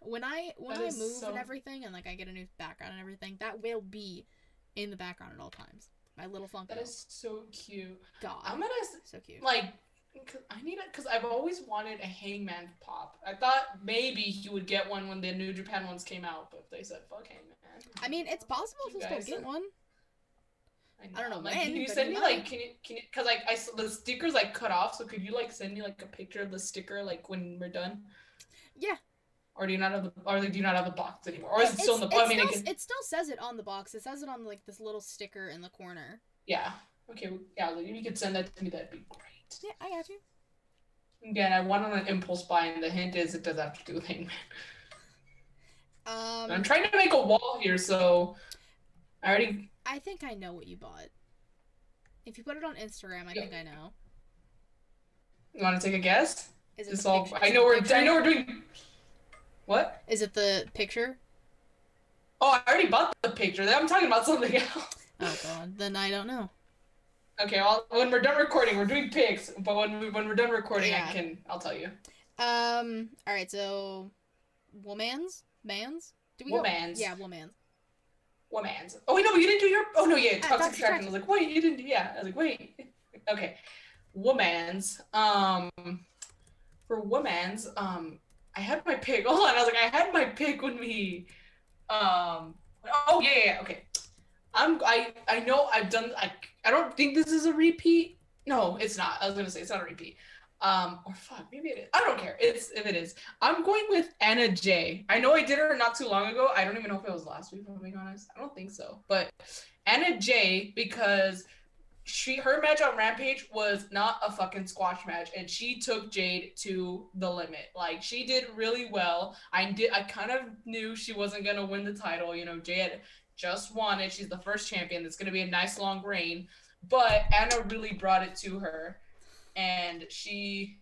when I when That I move so- and everything, and like I get a new background and everything, that will be in the background at all times. My little Funko. That is so cute. God, I'm gonna so cute. like Cause I need it because I've always wanted a Hangman pop. I thought maybe he would get one when the New Japan ones came out, but they said fuck Hangman. I mean, it's possible You to still get one. I don't know Like, when, Can you send me might. like can you can you because like I the stickers like cut off, so could you like send me like a picture of the sticker like when we're done? Yeah. Or do you not have the or do you not have the box anymore? Or is it still in the box? I mean, it still, can, it still says it on the box. It says it on like this little sticker in the corner. yeah. Okay, yeah. If you could send that to me, that'd be great. Yeah, I got you. Again, I went on an impulse buy, and the hint is it does have to do with Hangman. Um, I'm trying to make a wall here, so I already. I think I know what you bought. If you put it on Instagram, I Yeah. think I know. You want to take a guess? Is it It's all. I know we're. I know we're doing. What? Is it the picture? Oh, I already bought the picture. I'm talking about something else. Oh god, then I don't know. Okay, I'll, when we're done recording, we're doing pics, but when we, when we're done recording, Yeah. I can. I'll tell you. Um. All right. So, woman's, man's. Do we go- Woman's. Yeah, woman's. Woman's. Oh wait, no, you didn't do your. Oh no, yeah, Ah, toxic Toxic attraction. I was like, wait, you didn't. do Yeah, I was like, wait. Okay, woman's. Um, for woman's, um, I had my pick. Hold on, I was like, I had my pick when we. Um. Oh yeah, yeah, yeah, okay. I'm. I. I know I've done. I. I don't think this is a repeat. No, it's not. I was gonna say it's not a repeat. Um, or fuck, maybe it is. I don't care. It's if it is. I'm going with Anna Jay. I know I did her not too long ago. I don't even know if it was last week, if I'm being honest. I don't think so. But Anna Jay because she her match on Rampage was not a fucking squash match, and she took Jade to the limit. Like she did really well. I did. I kind of knew she wasn't gonna win the title. You know, Jade just won it. She's the first champion. It's gonna be a nice long reign. But Anna really brought it to her, and she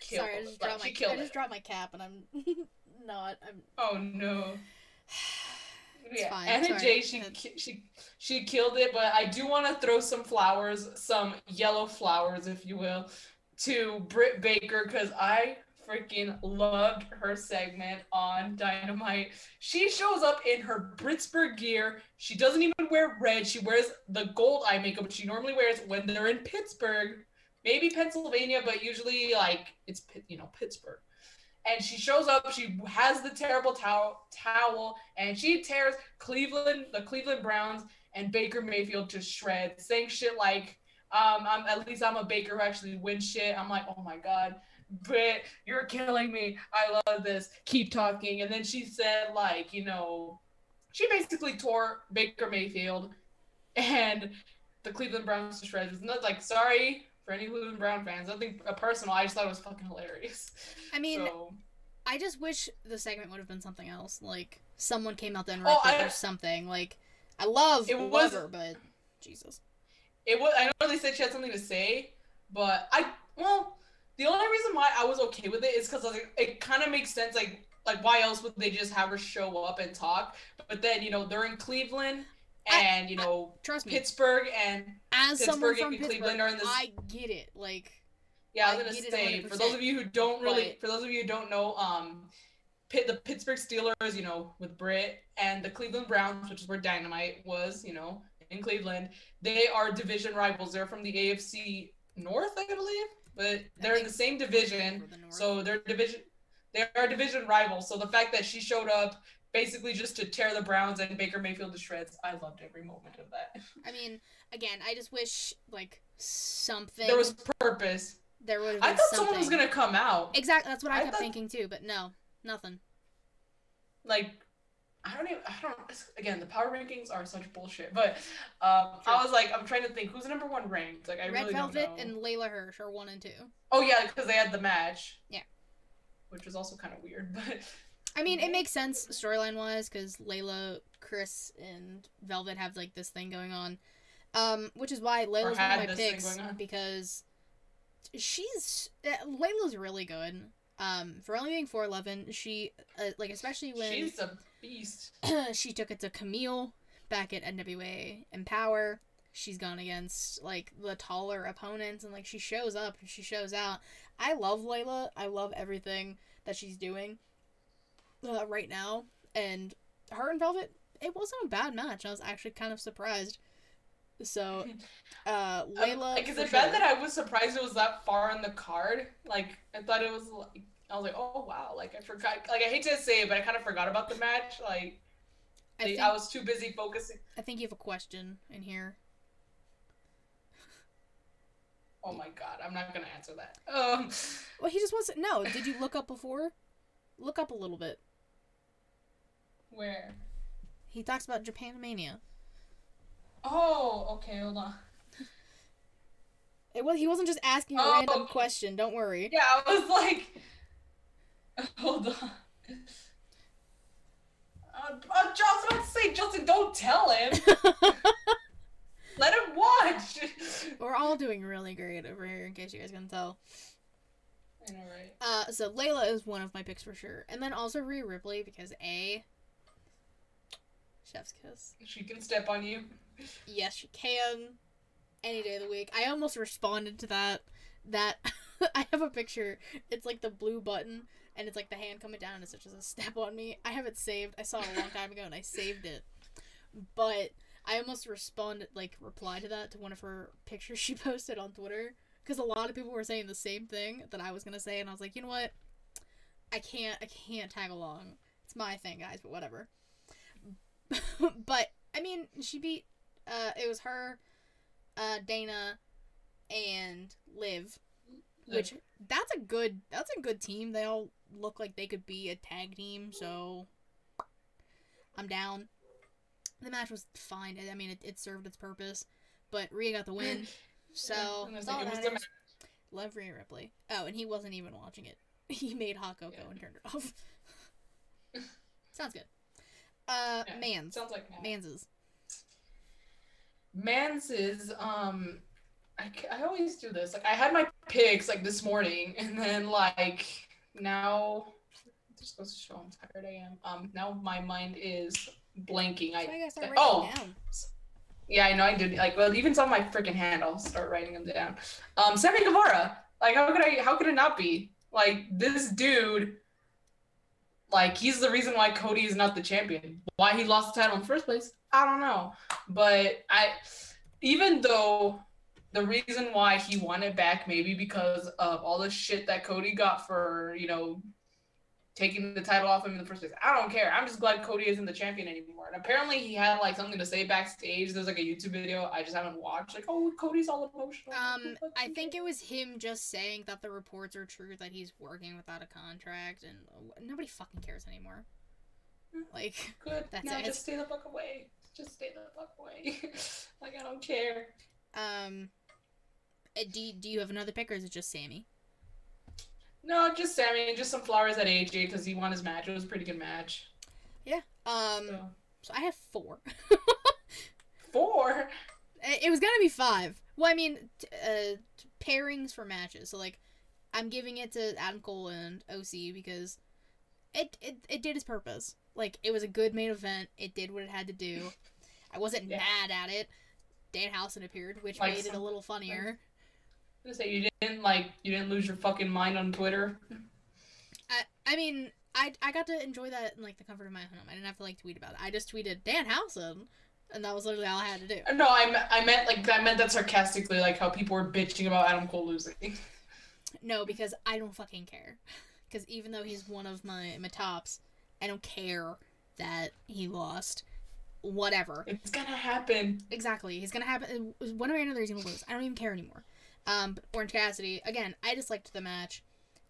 killed. Sorry, I just dropped my. I just dropped my cap, and I'm not. I'm. Oh no. It's yeah, fine, Anna sorry. Jay, she she she killed it, but I do want to throw some flowers, some yellow flowers, if you will, to Britt Baker because I freaking loved her segment on Dynamite. She shows up in her Britsburg gear. She doesn't even wear red. She wears the gold eye makeup she normally wears when they're in Pittsburgh, maybe Pennsylvania, but usually like it's you know Pittsburgh. And she shows up. She has the terrible towel, towel, and she tears Cleveland, the Cleveland Browns, and Baker Mayfield to shreds, saying shit like, um, I'm, "At least I'm a Baker who actually wins shit." I'm like, "Oh my god, Britt, you're killing me. I love this. Keep talking." And then she said, like, you know, she basically tore Baker Mayfield and the Cleveland Browns to shreds. It's not like sorry for any Cleveland Brown fans. Nothing personal. I just thought it was fucking hilarious. I mean, so, I just wish the segment would have been something else. Like someone came out then Oh, I- or something. Like I love It was- her, but Jesus. it was. I know they said she had something to say, but I well, the only reason why I was okay with it is because like, it kind of makes sense. Like like why else would they just have her show up and talk? But then you know they're in Cleveland and you know Trust me, Pittsburgh and as someone Pittsburgh from and Pittsburgh, Cleveland are in this- I get it. Like Yeah, I I was gonna say for those of you who don't really, but- for those of you who don't know, um, Pitt, the Pittsburgh Steelers, you know, with Britt and the Cleveland Browns, which is where Dynamite was, you know, in Cleveland, they are division rivals. They're from the AFC North, I believe, but they're in the same division, the so they're division, they are division rivals. So the fact that she showed up. Basically, just to tear the Browns and Baker Mayfield to shreds. I loved every moment of that. I mean, again, I just wish like something There was purpose. there would I thought something. someone was gonna come out. Exactly, that's what I, I kept thought- thinking too. But no, nothing. like I don't even I don't again the power rankings are such bullshit. But um I was like I'm trying to think who's number one ranked. Like I Red really Velvet don't know. and Leyla Hirsch are one and two. oh yeah, because they had the match. Yeah. Which was also kind of weird, but I mean, it makes sense storyline wise because Leyla, Kris, and Velvet have like this thing going on, um, which is why Leyla's one of my picks because she's uh, Leyla's really good. Um, for only being four eleven, she uh, like especially when she's a beast. she took it to Kamille back at NWA Empower. She's gone against like the taller opponents and like she shows up and she shows out. I love Leyla. I love everything that she's doing uh, right now. And her and Velvet, it wasn't a bad match. I was actually kind of surprised So, uh, Um, Leyla. Because for it bad sure. that I was surprised it was that far on the card? Like, I thought it was. Like, I was like, oh wow! Like, I forgot. Like, I hate to say it, but I kind of forgot about the match. Like, I I, think, I was too busy focusing. I think you have a question in here. Oh my god! I'm not gonna answer that. Um, Well, he just wants to no. Did you look up before? Look up a little bit. Where? He talks about Japan Mania. Oh, okay. Hold on. It was he wasn't just asking a Oh. random question. Don't worry. Yeah, I was like, hold on. Uh, uh, I was about to say, Justin, don't tell him. Let him watch. We're all doing really great over here, in case you guys can tell. I know, right? Uh, so Leyla is one of my picks for sure, and then also Rhea Ripley because a chef's kiss. She can step on you. Yes, she can. Any day of the week. I almost responded to that. That I have a picture. It's like the blue button, and it's like the hand coming down, and it's just a step on me. I have it saved. I saw it a long time ago, and I saved it. But I almost responded, like, reply to that to one of her pictures she posted on Twitter, because a lot of people were saying the same thing that I was gonna say, and I was like, you know what? I can't. I can't tag along. It's my thing, guys. But whatever. but I mean, she beat. Uh, it was her, uh, Dana, and Liv, which that's a good. That's a good team. They all look like they could be a tag team. So I'm down. The match was fine. I mean, it, it served its purpose, but Rhea got the win. So It was that's the match. Love Rhea Ripley. Oh, and he wasn't even watching it. He made hot cocoa Yeah. and turned it off. Sounds good. Uh, Yeah, Mans. Sounds like Matt. Mans's. Man's is um I, I always do this. Like I had my picks like this morning and then like now just goes to show how tired I am. Um now my mind is blanking. I I gotta start writing oh down. yeah, I know I did like well even on my freaking hand, I'll start writing them down. Um Sammy Guevara. Like how could I how could it not be? Like this dude like he's the reason why Cody is not the champion. Why he lost the title in the first place, I don't know. But I even though the reason why he won it back maybe because of all the shit that Cody got for, you know, taking the title off him in the first place. I don't care. I'm just glad Cody isn't the champion anymore. And apparently he had like something to say backstage. There's like a YouTube video I just haven't watched. Like, oh, Cody's all emotional. Um, I think it was him just saying that the reports are true that he's working without a contract, and nobody fucking cares anymore. Like, good. that's now it. just stay the fuck away. Just stay the fuck away. like I don't care. um, uh, do do you have another pick, or is it just Sammy? No, just Sammy and just some flowers at AJ because he won his match. It was a pretty good match. Yeah. Um, So so I have four. four. It was gonna be five. Well, I mean, t- uh, t- pairings for matches. So like, I'm giving it to Adam Cole and OC because it it it did its purpose. Like, it was a good main event. It did what it had to do. I wasn't Yeah. mad at it. Danhausen appeared, which Like made it a little funnier. Gonna say you didn't like you didn't lose your fucking mind on Twitter. I I mean, I I got to enjoy that in like the comfort of my home. I didn't have to like tweet about it. I just tweeted Danhausen, and that was literally all I had to do. Uh, no, I, I meant like I meant that sarcastically, like how people were bitching about Adam Cole losing. No, because I don't fucking care. Because even though he's one of my my tops, I don't care that he lost. Whatever. It's gonna happen. Exactly. He's gonna happen. Uh, one way or another, he's gonna lose. I don't even care anymore. Um, Orange Cassidy again. I just liked the match.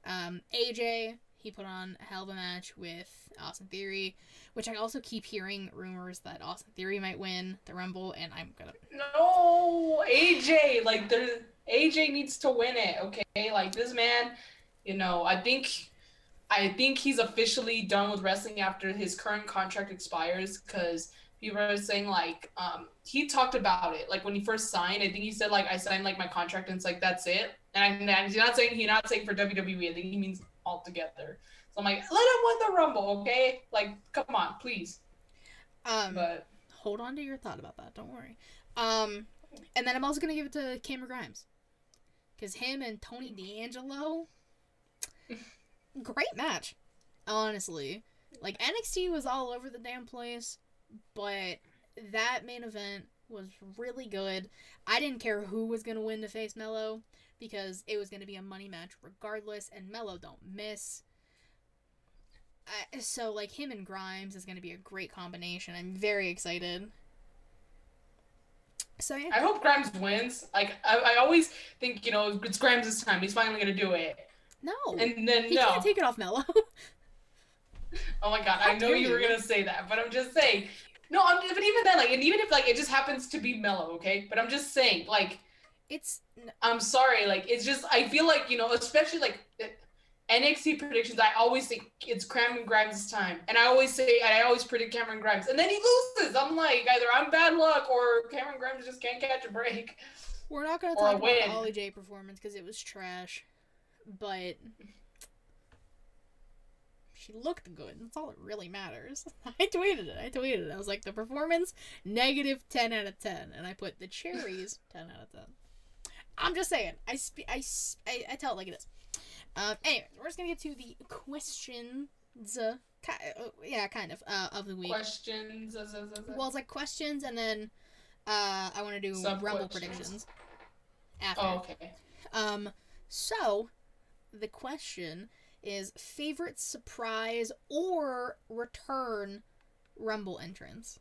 Um, AJ he put on a hell of a match with Austin Theory, which I also keep hearing rumors that Austin Theory might win the Rumble, and I'm gonna. No, AJ, like there, AJ needs to win it. Okay, like this man, you know, I think, I think he's officially done with wrestling after his current contract expires. Because people are saying like, um, he talked about it like when he first signed. I think he said like I signed like my contract and it's like that's it. And, and he's not saying he's not saying for WWE. I think he means altogether. So I'm like, let him win the Rumble, okay? Like, come on, please. Um, But hold on to your thought about that. Don't worry. Um, and then I'm also gonna give it to Cameron Grimes, because him and Tony D'Angelo, great match. Honestly, like NXT was all over the damn place, but that main event was really good. I didn't care who was gonna win to face Melo because it was gonna be a money match regardless, and Melo don't miss. I, so like him and Grimes is gonna be a great combination. I'm very excited. So yeah, I hope Grimes wins. Like I, I always think, you know, it's Grimes' time. He's finally gonna do it. no, And then he no. can't take it off Melo. Oh my god, I know you were gonna say that, but I'm just saying. No, I'm, but even then, like, and even if like it just happens to be Melo, okay? But I'm just saying, like, it's I'm sorry, like, it's just I feel like you know, especially like uh, NXT predictions. I always think it's Cameron Grimes' time, and I always say I always predict Cameron Grimes, and then he loses. I'm like, either I'm bad luck or Cameron Grimes just can't catch a break. we're not gonna talk about the. Ollie J performance because it was trash, but she looked good. That's all that really matters. I tweeted it. I tweeted it. I was like, the performance negative ten out of ten, and I put the cherries ten out of ten. I'm just saying. I spe- I, tell it like it is. Um. Anyway, we're just gonna get to the questions. Uh, ki- uh, yeah, kind of. Uh, of the week. Questions. Well, it's like questions, and then uh, I want to do Rumble predictions after. oh, okay. Um, so the question is favorite surprise or return Rumble entrance.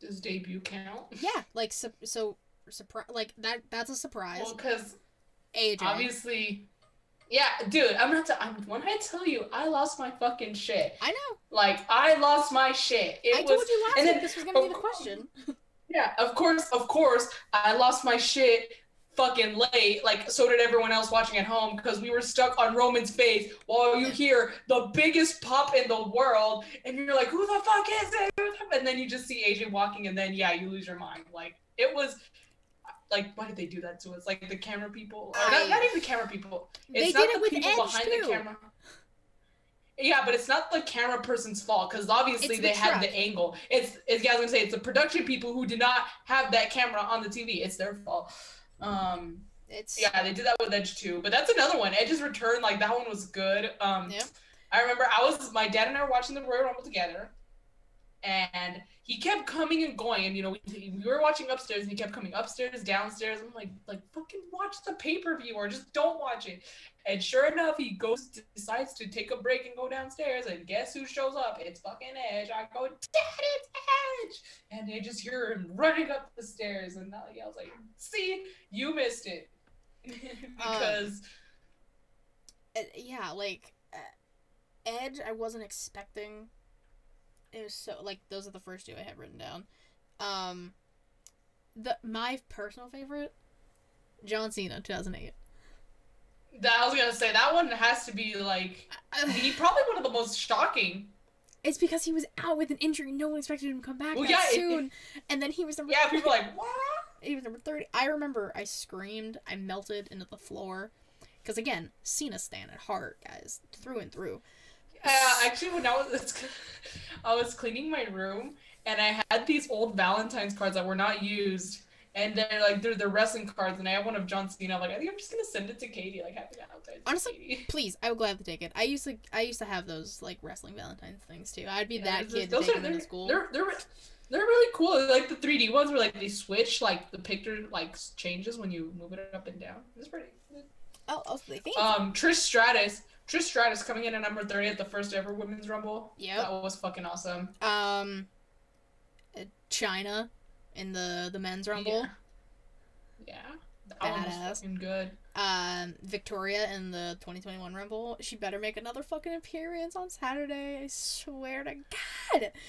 Does debut count? Yeah, like so, so surprise, like that. That's a surprise. Well, because AJ. obviously, yeah, dude. I'm not. T- I'm, when I tell you, I lost my fucking shit. I know. Like I lost my shit. It I was, told you last and then- this was gonna be the question. Yeah, of course, of course. I lost my shit fucking late. Like so did everyone else watching at home because we were stuck on Roman's face while you hear the biggest pop in the world, and you're like, "Who the fuck is it?" And then you just see AJ walking, and then yeah, you lose your mind. Like it was. Like, why did they do that to us? Like the camera people, or not, not even the camera people. They It's did not it the with people Edge, behind the camera. Yeah, but it's not the camera person's fault because obviously the they had the angle. It's, it's yeah, I was gonna say it's the production people who did not have that camera on the TV. It's their fault. Um, It's yeah, they did that with Edge too. But that's another one. Edge's return, like that one was good. Um, Yep. I remember I was my dad and I were watching the Royal Rumble together, and he kept coming and going. And you know, we, we were watching upstairs, and he kept coming upstairs, downstairs. I'm like, like fucking watch the pay per view or just don't watch it. And sure enough, he goes decides to take a break and go downstairs. And guess who shows up? It's fucking Edge. I go, Dad, it's Edge! And they just hear him running up the stairs. And I was like, see, you missed it because. uh, yeah, like uh, Edge. I wasn't expecting. It was so like those are the first two I had written down. Um, the my personal favorite, John Cena, two thousand eight. That I was gonna say that one has to be like he probably one of the most shocking. It's because he was out with an injury. No one expected him to come back Well, yeah, it- soon. and then he was number Yeah, people are like what? he was number thirty. I remember I screamed. I melted into the floor. Because again, Cena stan at heart, guys, through and through. Uh, actually, when I was I was cleaning my room and I had these old Valentine's cards that were not used. And they're like they're the wrestling cards, and I have one of John Cena. I'm like, I think I'm just gonna send it to Katie. Like, happy Valentine's. Honestly, Katie. Please, I would gladly take it. I used to, I used to have those like wrestling Valentine's things too. I'd be Yeah, that kid those are- they're- school. They're they're they're really cool. Like the 3D ones where like they switch, like the picture like changes when you move it up and down. It's pretty. Oh, oh, they think. Um, Trish Stratus. Trish Stratus coming in at number 30 at the first ever Women's Rumble. Yeah. That was fucking awesome. um, Chyna in the the men's rumble. Yeah. That one was Badass. fucking good. Um, Victoria in the 2021 rumble. She better make another fucking appearance on Saturday. I swear to God.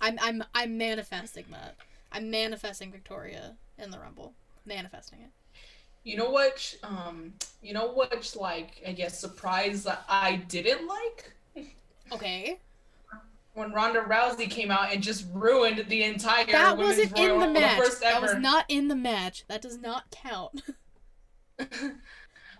I'm I'm I'm manifesting that. I'm manifesting Victoria in the rumble. Manifesting it. You know what? Um, you know what? Like, I guess surprise that I didn't like Okay. when Ronda Rousey came out and just ruined the entire. That wasn't in the match. first That was not in the match. That does not count.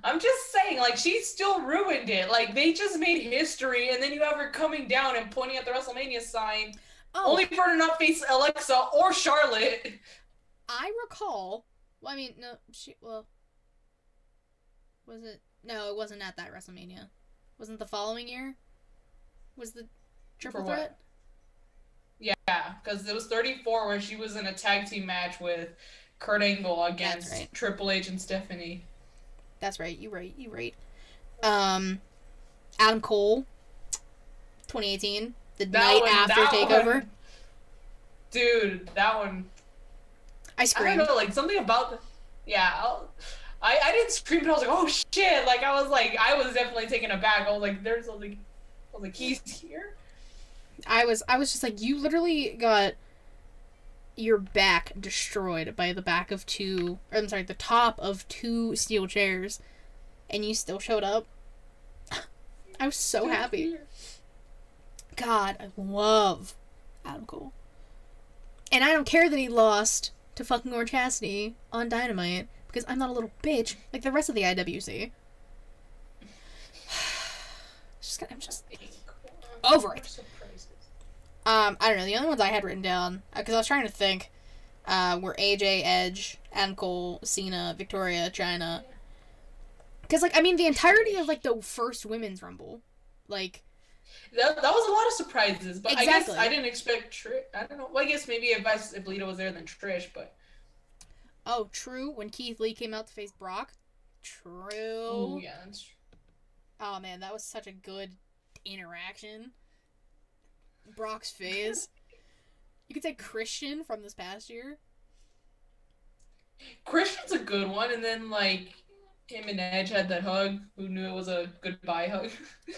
I'm just saying, like, she still ruined it. Like, they just made history, and then you have her coming down and pointing at the WrestleMania sign, Oh, only for her to not face Alexa or Charlotte. I recall. Well, I mean, no, she. Well, was it? No, it wasn't at that WrestleMania. Wasn't the following year? Was the triple threat? Yeah, because it was 34 where she was in a tag team match with Kurt Angle against right. Triple H and Stephanie. That's right. You right. You right. Um, Adam Cole, 2018, the That night one- after Takeover. one- Dude, that one. I I don't know, like something about the. Yeah, I'll, I I didn't scream, but I was like, oh shit! Like I was like, I was definitely taken aback. I was like, there's a, like, I was like, he's here. I was. I was just like, you literally got your back destroyed by the back of two. Or, I'm sorry, the top of two steel chairs, and you still showed up. I was so Dude, happy. God, I love Adam Cole. And I don't care that he lost to fucking Orange Cassidy on Dynamite because I'm not a little bitch like the rest of the IWC. just, I'm just Over it. Um I don't know. The only ones I had written down because I was trying to think uh, were AJ, Edge, Adam Cole, Cena, Victoria, Chyna. Because like I mean the entirety of like the first women's rumble, like That, that was a lot of surprises, but I guess I didn't expect Trish. I don't know. Well, I guess maybe if I, if Lita was there, then Trish. But oh true when Keith Lee came out to face Brock, true. oh yeah, that's true. Oh man, that was such a good interaction. Brock's phase. You could say Christian from this past year. Christian's a good one, and then like him and Edge had that hug. Who knew it was a goodbye hug?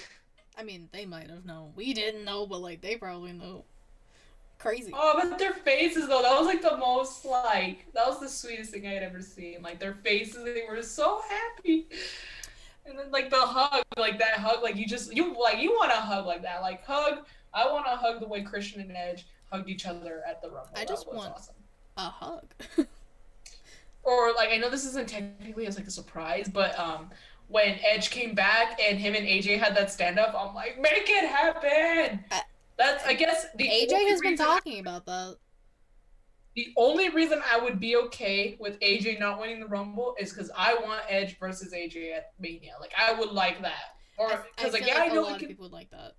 I mean, they might have known. We didn't know, but like they probably know. Crazy. oh, but their faces though, that was like the most like that was the sweetest thing I had ever seen. Like their faces, they were so happy. And then like the hug, like that hug, like you just you like you want a hug like that, like hug. I want to hug the way Christian and Edge hugged each other at the Rumble. I just want- awesome. A hug. or like I know this isn't technically as like a surprise, but um when Edge came back and him and AJ had that stand up, I'm like, make it happen. I- That's I guess the AJ has been talking about that. The only reason I would be okay with AJ not winning the Rumble is because I want Edge versus AJ at Mania. Like I would like that. Or because like yeah, like I a know lot we of people would like that.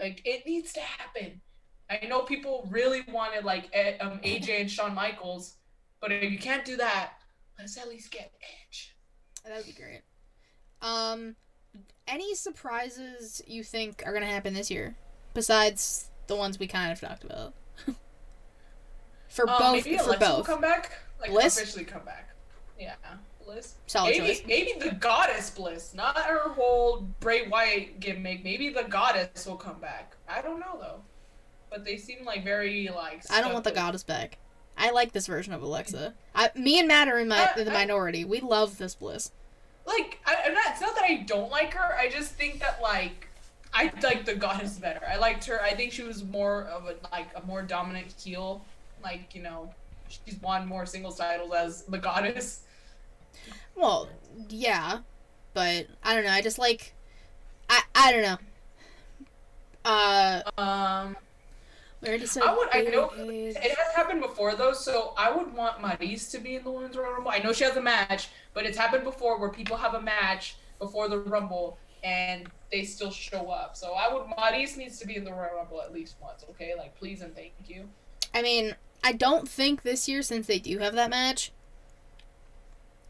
like it needs to happen. I know people really wanted like Ed, um, AJ and Shawn Michaels, but if you can't do that, let's at least get Edge. That would be great. Um, any surprises you think are gonna happen this year, besides the ones we kind of talked about? for Um, both, maybe for Alexa will both. come back. Like Bliss? officially come back. Yeah, Bliss. Solid maybe choice. maybe the goddess Bliss, not her whole Bray Wyatt gimmick. Maybe the goddess will come back. I don't know though, but they seem like very like. I don't want the goddess back. I like this version of Alexa. I, me and Matt are in my in the I- minority. We love this Bliss. Like I, I'm not. It's not that I don't like her. I just think that like. I like the goddess better. I liked her. I think she was more of a like a more dominant heel. Like you know, she's won more singles titles as the goddess. Well, yeah, but I don't know. I just like, I I don't know. Uh, Um, where to say? I would. I know it has happened before though, so I would want Maris to be in the Women's Royal Rumble. I know she has a match, but it's happened before where people have a match before the Rumble and they still show up. So I would. Maris needs to be in the Royal Rumble at least once. Okay, like please and thank you. I mean, I don't think this year since they do have that match.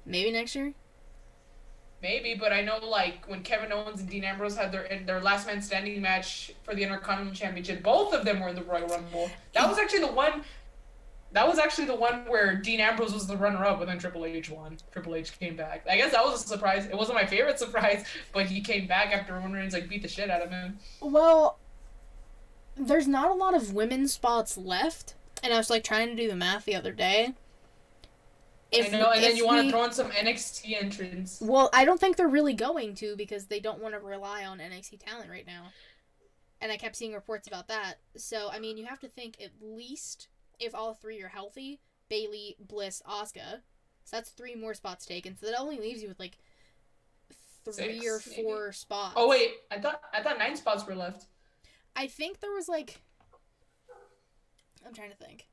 Maybe next year. Maybe, but I know like when Kevin Owens and Dean Ambrose had their in their last man standing match for the Intercontinental Championship, both of them were in the Royal Rumble. That was actually the one. That was actually the one where Dean Ambrose was the runner-up, and then Triple H won. Triple H came back. I guess that was a surprise. It wasn't my favorite surprise, but he came back after Roman Reigns like beat the shit out of him. Well, there's not a lot of women's spots left, and I was like trying to do the math the other day. I know, and then if you want to throw in some NXT entrants. Well, I don't think they're really going to because they don't want to rely on NXT talent right now. And I kept seeing reports about that. So, I mean, you have to think at least if all three are healthy Bayley, Bliss, Asuka. So that's three more spots taken. So that only leaves you with like three Six, or maybe. four spots. Oh wait, I thought I thought nine spots were left. I think there was like. I'm trying to think.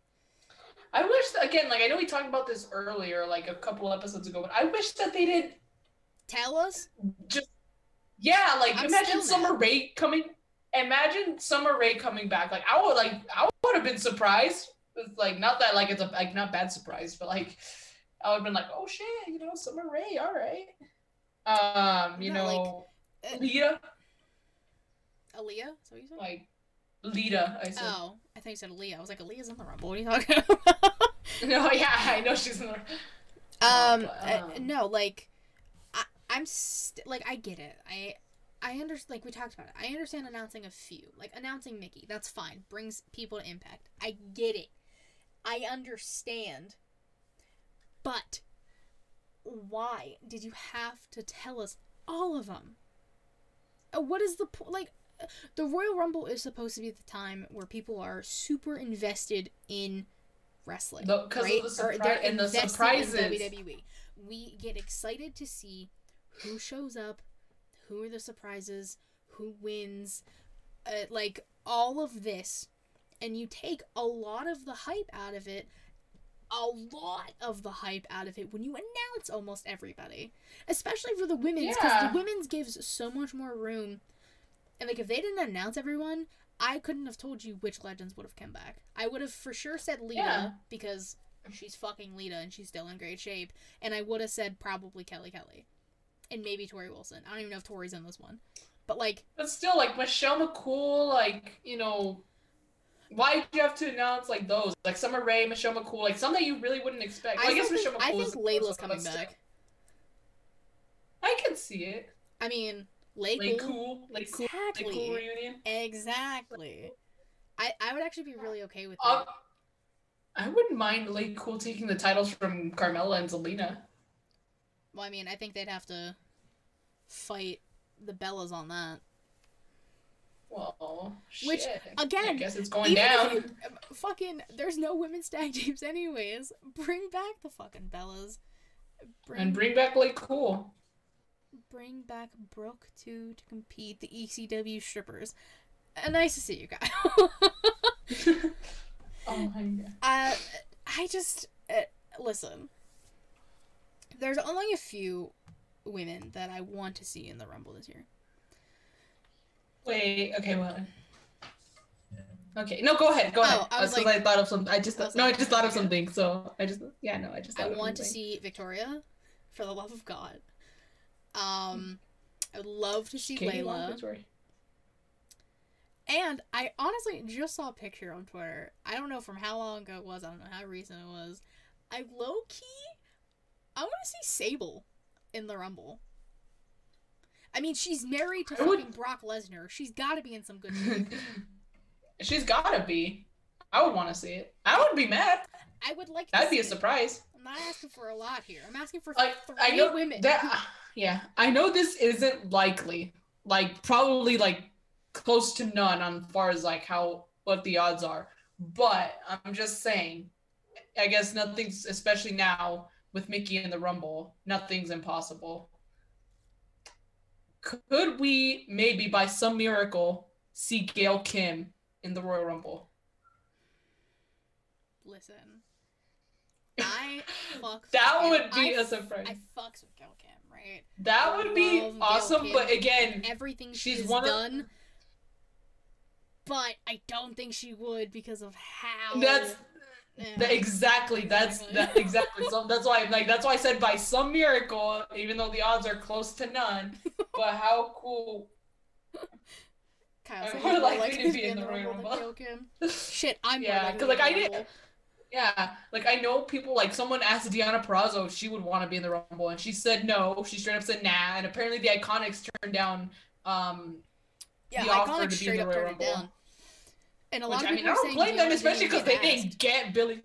I wish that, again, like I know we talked about this earlier, like a couple episodes ago, but I wish that they did Tell us? just yeah, like I'm imagine. Summer Rae coming. imagine Summer Rae coming back. Like I would like I would have been surprised. It's like not that like it's a like not bad surprise, but like I would have been like, oh shit, you know, Summer Rae, all right. Um, you No, know, like, uh, Lita, Aaliyah? Is that what you said? like Lita. I said. oh, I thought you said Aaliyah. I was like, Aaliyah's in the Rumble. What are you talking about? No, yeah, I know she's in the. Um, but, uh, no, like, I, I'm st- like, I get it. I, I understand. Like we talked about it. I understand announcing a few, like announcing Mickey. That's fine. Brings people to Impact. I get it. I understand. But why did you have to tell us all of them? Uh, What is the point? Like, uh, the Royal Rumble is supposed to be the time where people are super invested in wrestling, The- 'cause of the surpri- they're and the invested in surprises. WWE. We get excited to see who shows up, who are the surprises, who wins, uh, like all of this, and you take a lot of the hype out of it. A lot of the hype out of it when you announce almost everybody, especially for the women's, because Yeah. the women's gives so much more room. And like, if they didn't announce everyone, I couldn't have told you which legends would have come back. I would have for sure said Lita Yeah. because she's fucking Lita and she's still in great shape, and I would have said probably Kelly Kelly, and maybe Torrie Wilson. I don't even know if Torrie's in this one, but like, But still, like Michelle McCool, like you know, why do you have to announce like those, like Summer Rae, Michelle McCool, like some that you really wouldn't expect? Well, I, I, guess still Michelle McCool. I think is Layla's coming still- back. I can see it. I mean, Lay Like cool. like cool, Exactly. cool reunion. Exactly. I I would actually be really okay with uh, that. I wouldn't mind LayCool taking the titles from Carmella and Zelina. Well, I mean, I think they'd have to fight the Bellas on that. Well, Which, shit. again, I guess it's going down. you- uh, fucking, there's no women's tag teams anyways. Bring back the fucking Bellas. Bring, And bring back LayCool. bring back Brooke too to compete the ECW strippers. Uh, nice to see you guys. oh my god. uh, I just uh, listen. There's only a few women that I want to see in the Rumble this year. Wait. Okay. Well. Okay. No. Go ahead. Go Oh, ahead. I was Because like- I thought of some. I just. I no. like, I just thought of something. So I just. Yeah. No. I just. I of want to see Victoria, for the love of God. Um, I would love to see Katie Layla. And I honestly just saw a picture on Twitter. I don't know from how long ago it was. I don't know how recent it was. I low key, I want to see Sable in the Rumble. I mean, she's married to I would- Brock Lesnar. She's got to be in some good shape. She's gotta be. I would want to see it. I would be mad. I would like. That'd be a see it. surprise. I'm not asking for a lot here. I'm asking for Like three I know women. that. Uh, yeah, I know this isn't likely. Like probably like close to none on far as like how what the odds are. But I'm just saying. I guess nothing's especially now with Mickey in the Rumble. Nothing's impossible. Could we maybe by some miracle see Gail Kim in the Royal Rumble? Listen, I fuck. That with would Gail- be I a surprise. I fucks with Gail Kim, right? That would be awesome, Kim. but again, Everything She's she's one of- done. But I don't think she would because of how. that's Yeah. that, exactly that's that exactly. So that's why like that's why I said by some miracle, even though the odds are close to none. But how cool! Kyle, I'm more likely likely to be in the Rumble Royal Rumble. Shit, I'm Yeah, likely 'cause, like, I did-. Yeah, like I know people like someone asked Deonna Purrazzo if she would want to be in the Rumble, and she said no. She straight up said nah, and apparently the Iconics turned down. Um, Yeah, the offer to be in straight the up Royal turned Rumble. down. And a which lot of I mean, people I don't blame them, especially because they didn't get Billie.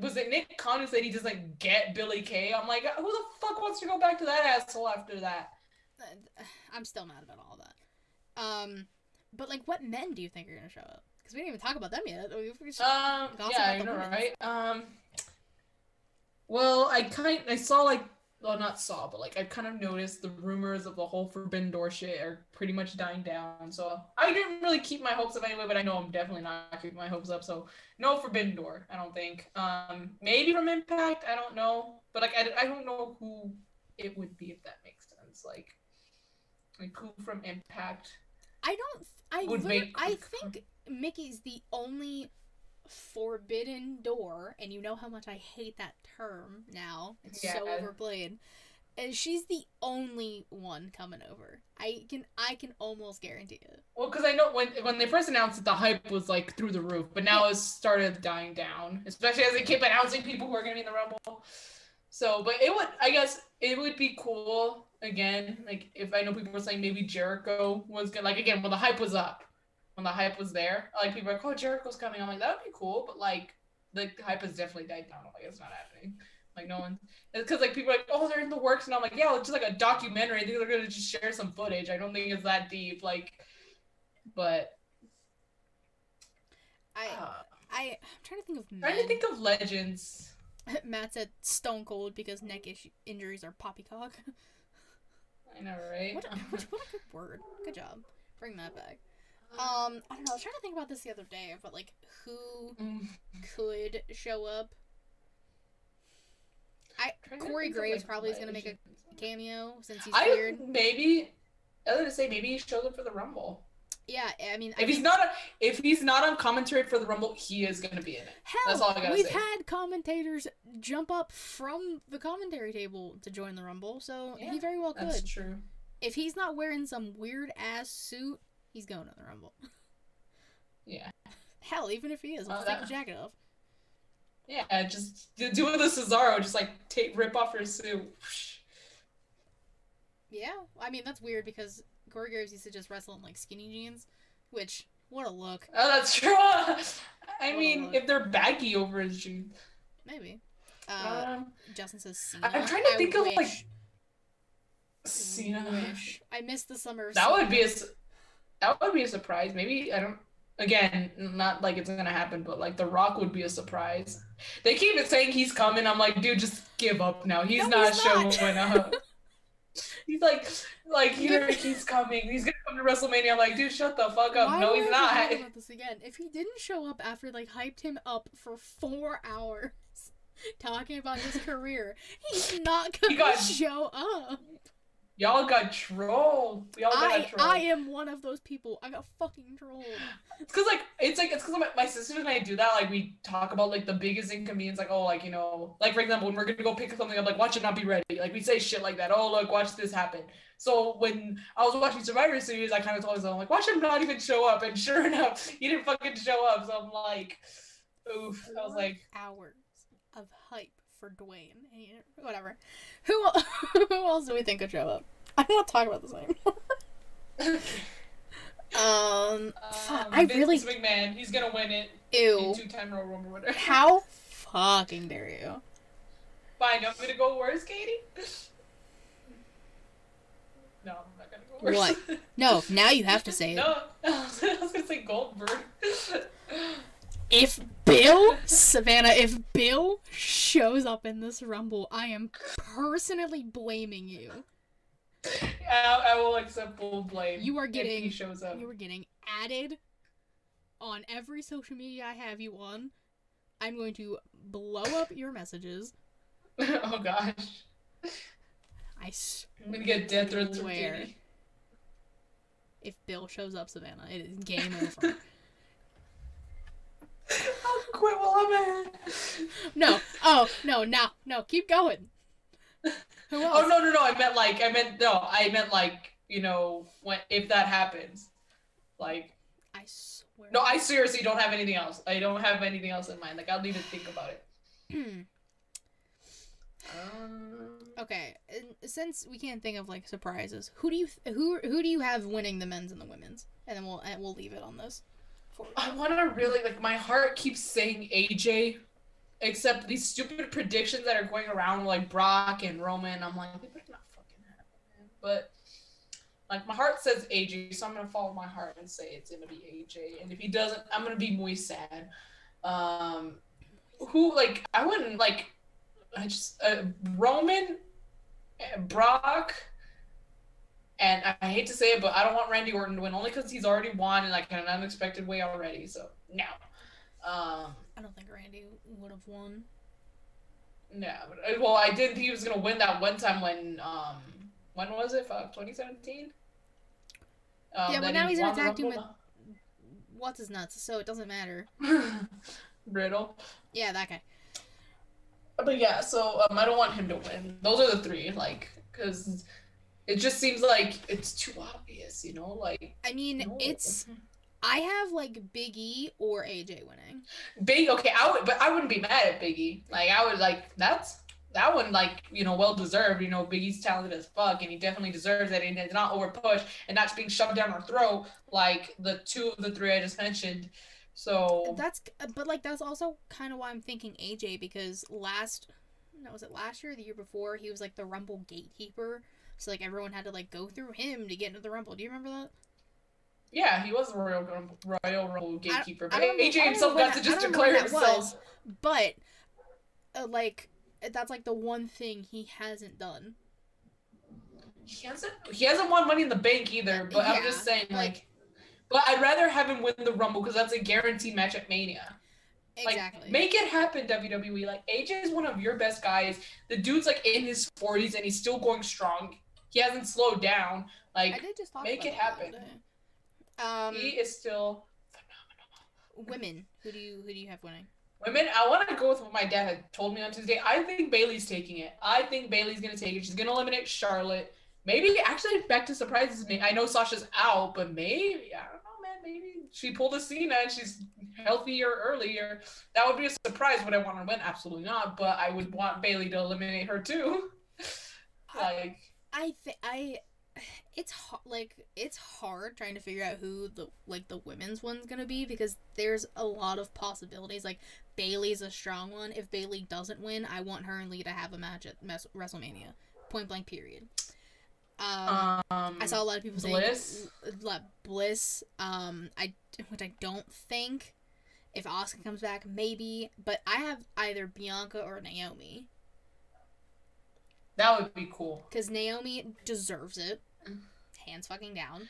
Was it Nick Khan who said he doesn't get Billie Kay? I'm like, who the fuck wants to go back to that asshole after that? I'm still mad about all that. Um, but like, what men do you think are gonna show up? Because we didn't even talk about them yet. We- Um, yeah, you know, right? Um, well, I kind, I saw like, well, not saw, but like I kind of noticed the rumors of the whole Forbidden Door shit are pretty much dying down. So I didn't really keep my hopes up anyway, but I know I'm definitely not keeping my hopes up. So no Forbidden Door, I don't think. Um, maybe from Impact, I don't know, but like I, I don't know who it would be if that makes sense. Like, like who from Impact I don't. I Would make- I think Mickey's the only forbidden door, and you know how much I hate that term now. It's so Yeah. overplayed. And she's the only one coming over. I can I can almost guarantee it. Well, because I know when when they first announced it, the hype was like through the roof, but now it's started dying down, especially as they keep announcing people who are gonna be in the Rumble. So, but it would, I guess, it would be cool again. Like if I know people were saying maybe Jericho was gonna, like again when the hype was up, when the hype was there, like people were like, oh Jericho's coming. I'm like that would be cool, but like the hype has definitely died down. Like it's not happening. Like no one, it's because like people are like, oh they're in the works, and I'm like, yeah, it's just like a documentary. I think they're gonna just share some footage. I don't think it's that deep. Like, but I uh, I I'm trying to think of trying to think of legends. Matt said Stone Cold because neck issue- injuries are poppycock. I know, right? what, a, what, a good word. Good job. Bring that back. Um, I don't know. I was trying to think about this the other day, but like who Mm, could show up. I Corey Graves like, probably is gonna make a cameo since he's I cleared. maybe. I was gonna say maybe he shows up for the Rumble. Yeah, I mean, I If he's think- not, a, if he's not on commentary for the Rumble, he is gonna be in it. That's all I hell, gotta we've say. had commentators jump up from the commentary table to join the Rumble, so Yeah, he very well could. That's true. If he's not wearing some weird ass suit, he's going to the Rumble. Yeah, Hell, even if he is, Uh, let's take the jacket off. yeah. Just do do the Cesaro. Just like take rip off your suit. Yeah, I mean that's weird because Corey Graves used to just wrestle in like skinny jeans, which what a look, Oh, that's true. I What mean, if they're baggy over his jeans. maybe. Uh, Um, Justin says Cena. I'm trying to I think of like wish, Cena. wish. I missed the summer. That would be a that would be a surprise. Maybe I don't. Again, not like it's gonna happen, but like The Rock would be a surprise. They keep saying he's coming. I'm like, dude, just give up now. He's No, not he's not. showing up. he's like, like here he's coming. He's gonna come to WrestleMania. I'm like, dude, shut the fuck up. Why no, he's we have to not. about this again. If he didn't show up after like hyped him up for four hours, talking about his career, he's not gonna got- show up. Y'all got trolled. Y'all got I trolled. I am one of those people. I got fucking trolled. It's cause like it's like it's cause my, my sisters and I do that. Like we talk about like the biggest inconvenience, like oh like you know like for example when we're gonna go pick something up, like watch it not be ready. Like we say shit like that. Oh look, watch this happen. So when I was watching Survivor Series, I kind of told myself like watch him not even show up, and sure enough, he didn't fucking show up. So I'm like, oof. I was like, hours of hype for Dwayne. He- Whatever. Who who else do we think could show up? I'm not talking about this anymore. um, fuck, um, I Vince really McMahon, he's gonna win it ew. two time Royal Rumble winner. How fucking dare you? Fine, you want me to go worse, Katie? No, I'm not gonna go worse. What? No, now you have to say it. No, I was gonna say Goldberg. If Bill Savannah, if Bill shows up in this rumble, I am personally blaming you. I, I will accept full blame. You are getting- he shows up. You are getting added on every social media I have you on. I'm going to blow up your messages. oh gosh, I swear. I'm gonna get death threats from. If Bill shows up, Savannah, it is game over. I'll quit while I'm ahead. no. Oh, no, no, no. Keep going. Who else? Oh no no no! I meant like I meant no. I meant like you know when if that happens, like I swear. no. I seriously don't have anything else. I don't have anything else in mind. Like I'll need to think about it. Um, okay, since we can't think of like surprises, who do you who who do you have winning the men's and the women's? And then we'll and we'll leave it on this. I want to really like my heart keeps saying AJ, except these stupid predictions that are going around like Brock and Roman. I'm like, they better not fucking happen. But like my heart says AJ, so I'm gonna follow my heart and say it's gonna be AJ. And if he doesn't, I'm gonna be muy sad. Um, who like I wouldn't like. I just uh, Roman, uh, Brock. And I, hate to say it, but I don't want Randy Orton to win only because he's already won in like an unexpected way already. So no, um, I don't think Randy would have won. no. But, uh, well, I did think he was gonna win that one time when um, when was it? Fuck, 2017. Um, Yeah, but now he he's in a tag team Rumble. What's his nuts? So it doesn't matter. Riddle. Yeah, that guy. But yeah, so um, I don't want him to win. Those are the three, like, because it just seems like it's too obvious, you know? Like, I mean, no. it's I have like Big E or AJ winning. Big. Okay, I would, but I wouldn't be mad at Biggie. Like, I would like that's that one, like you know, well deserved. You know, Biggie's talented as fuck, and he definitely deserves it. And it's not over pushed and not being shoved down our throat like the two of the three I just mentioned. So That's but like that's also kind of why I'm thinking AJ because last no was it last year or the year before he was like the Rumble gatekeeper. So like everyone had to like go through him to get into the Rumble. Do you remember that? yeah, he was a Royal Rumble, Royal Rumble gatekeeper, I but AJ himself got to just I don't know when declare that himself. was, but uh, like that's like the one thing he hasn't done. He hasn't he hasn't won Money in the Bank either, but I'm just saying like- like. But I'd rather have him win the Rumble because that's a guaranteed match at Mania. Like, Exactly. make it happen, WWE. Like AJ is one of your best guys. The dude's like in his 40s and he's still going strong. He hasn't slowed down. Like did just talk make it that the other happen. Um, he is still phenomenal. women. Who do you who do you have winning? women. I want to go with what my dad had told me on Tuesday. I think Bayley's taking it. I think Bayley's gonna take it. She's gonna eliminate Charlotte. Maybe actually back to surprises me. I know Sasha's out, but maybe I don't know, man. Maybe she pulled a Cena and she's healthier earlier. That would be a surprise. Would I want her to win? Absolutely not. But I would want Bailey to eliminate her too. like I think I it's hard like it's hard trying to figure out who the like the women's one's gonna be because there's a lot of possibilities. Like bayley's a strong one. If bailey doesn't win i want her and lee to have a match at Mes- wrestlemania. Point blank period. Um, um, i saw a lot of people Bliss? saying like bliss um i which i don't think if Asuka comes back maybe but i have either bianca or naomi that would be cool. because naomi deserves it hands fucking down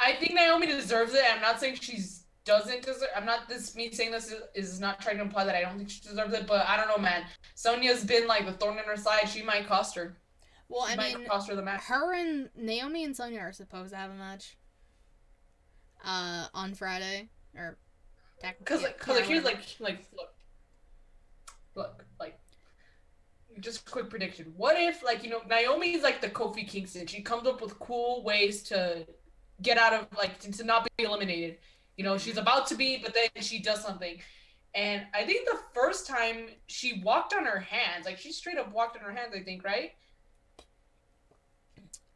I think Naomi deserves it. I'm not saying she's doesn't deserve. I'm not this me saying this is, is not trying to imply that I don't think she deserves it, but I don't know, man. Sonya's been like the thorn in her side. She might cost her. well She i might mean cost her the match. her and Naomi and Sonya are supposed to have a match. Uh, on Friday or technically. Cause like, cause like here's like like look, look like. Just quick prediction. What if like you know Naomi's like the Kofi Kingston? She comes up with cool ways to get out of like to, to not be eliminated. You know she's about to be, but then she does something. And I think the first time she walked on her hands, like she straight up walked on her hands. I think right.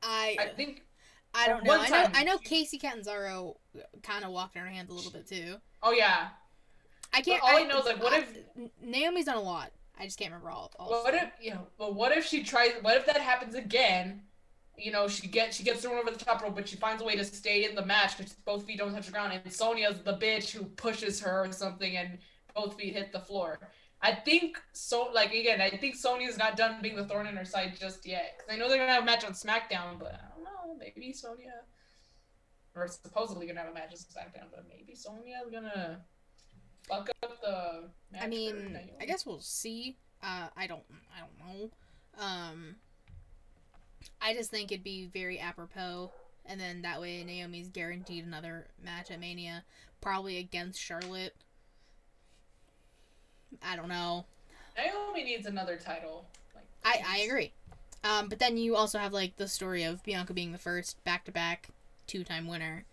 I I think. I don't know. I know I know Kacy Catanzaro kind of walked on her hands a little bit too. Oh yeah. I can't. all I know is, like, what if- Naomi's done a lot? I just can't remember all. all What if you know? But what if she tries? What if that happens again? You know, she gets she gets thrown over the top rope, but she finds a way to stay in the match because both feet don't touch the ground, and Sonya's the bitch who pushes her or something, and both feet hit the floor. I think so. Like again, I think Sonya's not done being the thorn in her side just yet. Because I know they're gonna have a match on SmackDown, but I don't know. Maybe Sonya, or supposedly gonna have a match on SmackDown, but maybe Sonya's gonna fuck up the. I mean, I guess we'll see. Uh, I don't. I don't know. Um, I just think it'd be very apropos, and then that way Naomi's guaranteed another match at Mania, probably against Charlotte. I don't know. Naomi needs another title. Like I I agree. Um, but then you also have like the story of Bianca being the first back to back two time winner.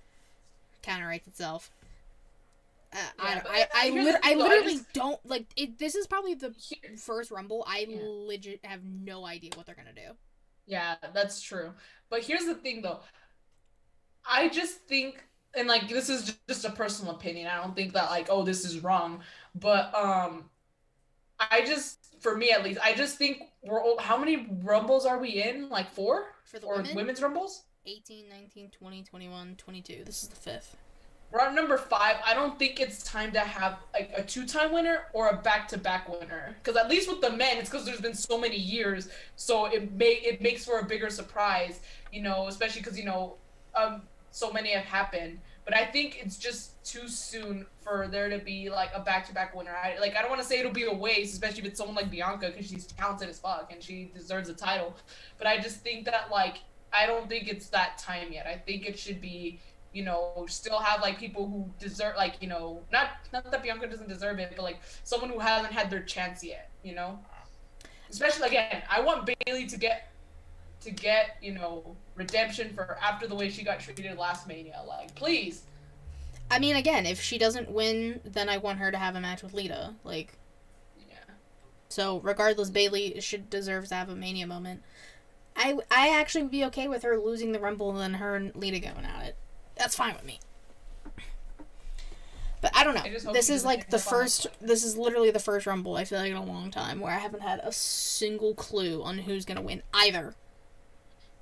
Counterwrites itself. Uh, I, Yeah, I, I, lit- I thing, though, I literally just- don't like it. This is probably the first Rumble. I Yeah. legit have no idea what they're gonna do. Yeah, that's true. But here's the thing though. I just think and like this is just a personal opinion. I don't think that like oh this is wrong, but um I just for me at least, I just think we're old. How many rumbles are we in? Like 4 For the or women, women's rumbles? 18, 19, 20, 21, 22. This is the fifth. At number 5. I don't think it's time to have like a two-time winner or a back-to-back winner. Cuz at least with the men, it's cuz there's been so many years, so it may it makes for a bigger surprise, you know, especially cuz you know um so many have happened. But I think it's just too soon for there to be like a back-to-back winner. I like I don't want to say it'll be a waste, especially if it's someone like Bianca because she's talented as fuck and she deserves a title. But I just think that like I don't think it's that time yet. I think it should be you know, still have like people who deserve, like you know, not not that Bianca doesn't deserve it, but like someone who hasn't had their chance yet, you know. Especially again, I want Bayley to get to get you know redemption for after the way she got treated last Mania. Like, please. I mean, again, if she doesn't win, then I want her to have a match with Lita. Like, Yeah. so regardless, Bayley should deserves to have a Mania moment. I I actually would be okay with her losing the Rumble and then her and Lita going at it. That's fine with me. But I don't know. hope This is like the hit by a first. This is literally the first Rumble I feel like in a long time where I haven't had a single clue on who's gonna win either.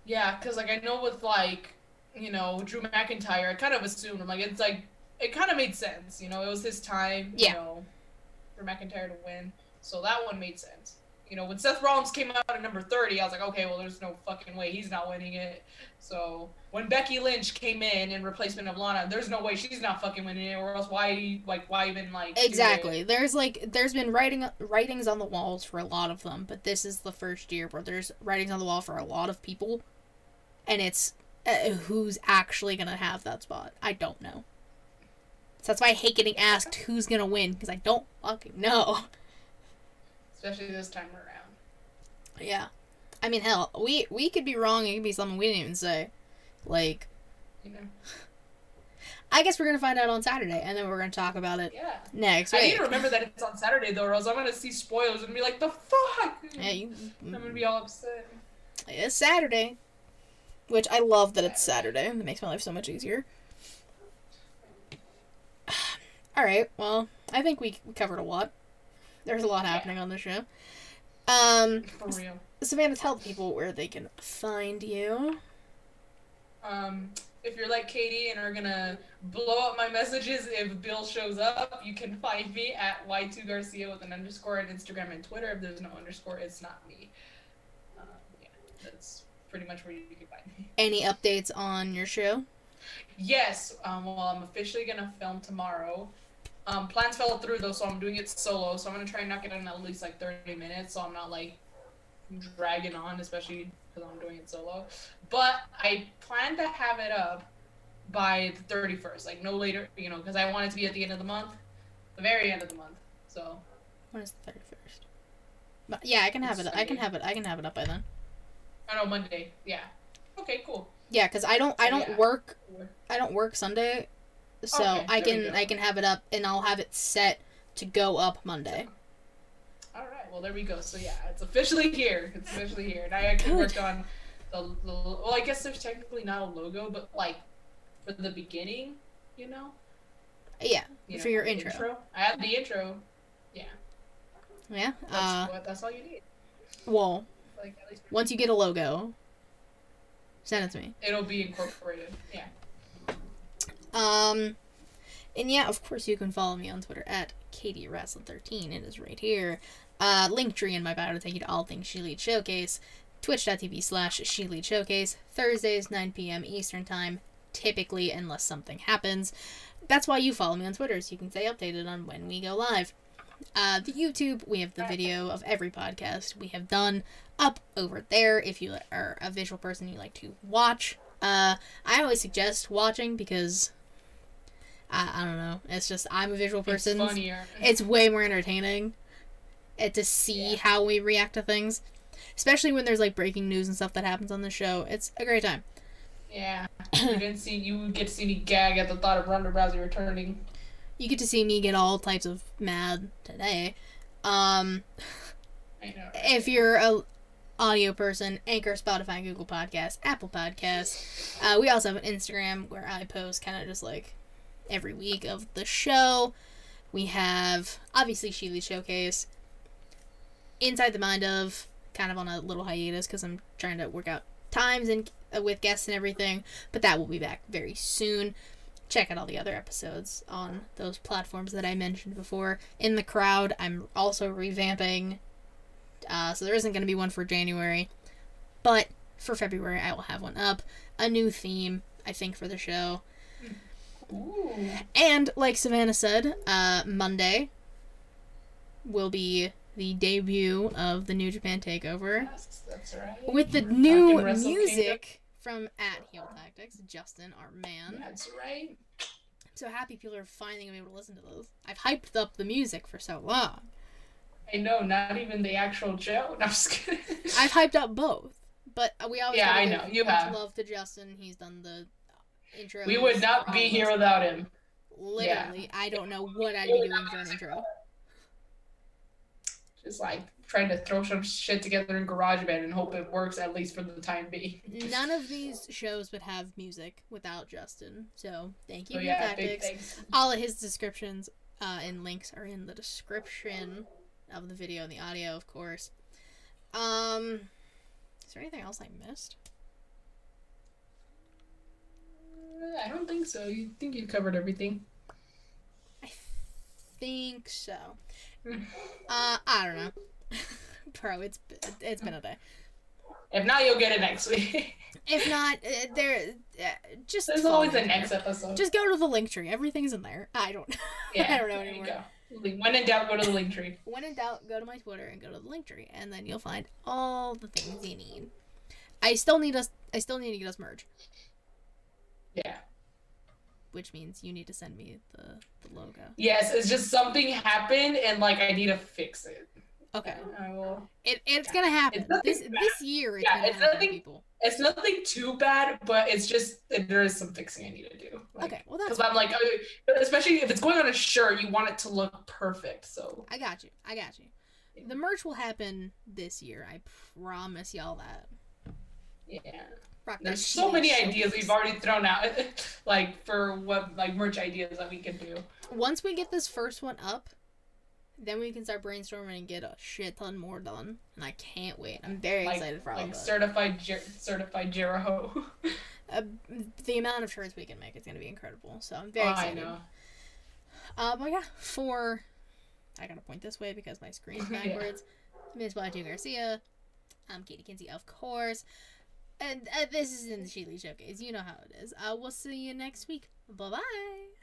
Yeah, because like I know with like you know Drew McIntyre, I kind of assumed I'm like it's like it kind of made sense. You know, it was his time. Yeah. You know, for McIntyre to win, so that one made sense. You know, when Seth Rollins came out at number 30, I was like, okay, well, there's no fucking way he's not winning it. So when Becky Lynch came in in replacement of Lana, there's no way she's not fucking winning it, or else why, like, why even like? Exactly. There's like there's been writing writings on the walls for a lot of them, but this is the first year where there's writings on the wall for a lot of people, and it's uh, who's actually gonna have that spot. I don't know. So that's why I hate getting asked who's gonna win because I don't fucking know. especially this time around. Yeah, I mean hell, we we could be wrong. It could be something we didn't even say. Like You know, I guess we're gonna find out on Saturday, and then we're gonna talk about it yeah. next week. I need to remember that it's on Saturday though, or else I'm gonna see spoilers and be like, the fuck. Yeah, you, I'm gonna be all upset. It's Saturday. Which I love that it's Saturday. And it makes my life so much easier. Alright, well, I think we covered a lot. There's a lot happening on the show. Um, For real. Savannah, tell people where they can find you. Um, if you're like Katie and are gonna blow up my messages if Bill shows up, you can find me at Y2 Garcia with an underscore on Instagram and Twitter. If there's no underscore, it's not me. Um, yeah, that's pretty much where you can find me. Any updates on your show? Yes, um, well, I'm officially gonna film tomorrow. Um, plans fell through though, so I'm doing it solo. So I'm gonna try and knock it in at least like 30 minutes, so I'm not like dragging on, especially because I'm doing it solo. But I plan to have it up by the 31st, like no later, you know, because I want it to be at the end of the month, the very end of the month. So When is the 31st? But yeah, I can have it. I can have it. I can have it up by then. I know Monday. Yeah. Okay, cool. Yeah, cuz I don't I don't yeah. work I don't work Sunday. So Okay, I can. I can have it up and I'll have it set to go up Monday. All right. Well, there we go. So yeah, it's officially here. It's officially here, and I actually Good. worked on the, the. Well, I guess there's technically not a logo, but like for the beginning, you know. Yeah, You for know, your the intro. I have the intro. Yeah. That's Uh what. That's all you need. well, Like at least once you get a logo, send it to me. it'll be incorporated. Yeah. Um, and yeah, of course, you can follow me on Twitter at KatieWrestling13. It is right here. Uh, link tree in my bio to take you to all things She Lead Showcase. Twitch.tv slash She Lead Showcase. Thursdays, 9 p.m. Eastern Time, typically, unless something happens. That's why you follow me on Twitter, so you can stay updated on when we go live. Uh, the YouTube, we have the video of every podcast we have done up over there. If you are a visual person, you like to watch. Uh, I always suggest watching because I, I don't know. It's just I'm a visual person. It's funnier. It's way more entertaining. And to see Yeah. how we react to things, especially when there's like breaking news and stuff that happens on the show. It's a great time. Yeah. you didn't see. You get to see me gag at the thought of Ronda Rousey returning. You get to see me get all types of mad today. Um, I know. right? if you're a audio person, Anchor, Spotify, Google Podcasts, Apple Podcasts. Uh, we also have an Instagram where I post kind of just like every week of the show. We have obviously Sheely Showcase, Inside the Mind of, kind of on a little hiatus because I'm trying to work out times and uh, with guests and everything, but that will be back very soon. Check out all the other episodes on those platforms that I mentioned before. In the crowd, I'm also revamping uh, so there isn't going to be one for January. But for February, I will have one up. A new theme, I think, for the show. Ooh. And like Savannah said, uh, Monday will be the debut of the New Japan Takeover Yes, that's right. with the new Wrestle music from at Heel Tactics, Justin, our man. That's right. I'm so happy people are finally gonna be able to listen to those. I've hyped up the music for so long. I know, not even the actual show. No, I'm just kidding. I've hyped up both, but we always Yeah, I know, you have. love to Justin. He's done the intro. we would not be here without him. Literally, I don't know what I'd be doing for an intro. Just like trying to throw some shit together in GarageBand and hope it works at least for the time being. None of these shows would have music without Justin. So thank you, for yeah, tactics. All of his descriptions uh, and links are in the description of the video and the audio, of course. Um, is there anything else I missed? Uh, I don't think so. You think you covered everything? I think so. Hmm. Uh, I don't know, bro. It's it's been a day. If not, you'll get it next week. If not, uh, there uh, just There's always a next episode. Just go to the link tree. Everything's in there. I don't. I don't know anymore. When in doubt, go to the link tree. When in doubt, go to my Twitter and go to the link tree, and then you'll find all the things you need. I still need us. I still need to get us merge, Yeah. which means you need to send me the the logo. Yes, it's just something happened and like I need to fix it. Okay, I will. it, it's gonna happen It's this this year. It's Yeah, it's happen, nothing- people. It's nothing too bad, but it's just there is some fixing I need to do. Like, Okay, well that's. Because I'm like, uh, especially if it's going on a shirt, you want it to look perfect. So I got you. I got you. The merch will happen this year. I promise y'all that. yeah, there's so many shit. ideas we've already thrown out, like for what like merch ideas that we can do. Once we get this first one up, then we can start brainstorming and get a shit ton more done. And I can't wait. I'm very Like- excited for all Like of it. certified Jer- certified Jericho. Uh, the amount of shirts we can make is going to be incredible. So I'm very excited. Oh, I know. Uh, but yeah, for I gotta point this way because my screen's Yeah. backwards. Ms. Blanche Garcia. I'm Katie Kinsey, of course. And uh, this is in the Sheely Showcase. You know how it is. Uh, we'll see you next week. Bye bye.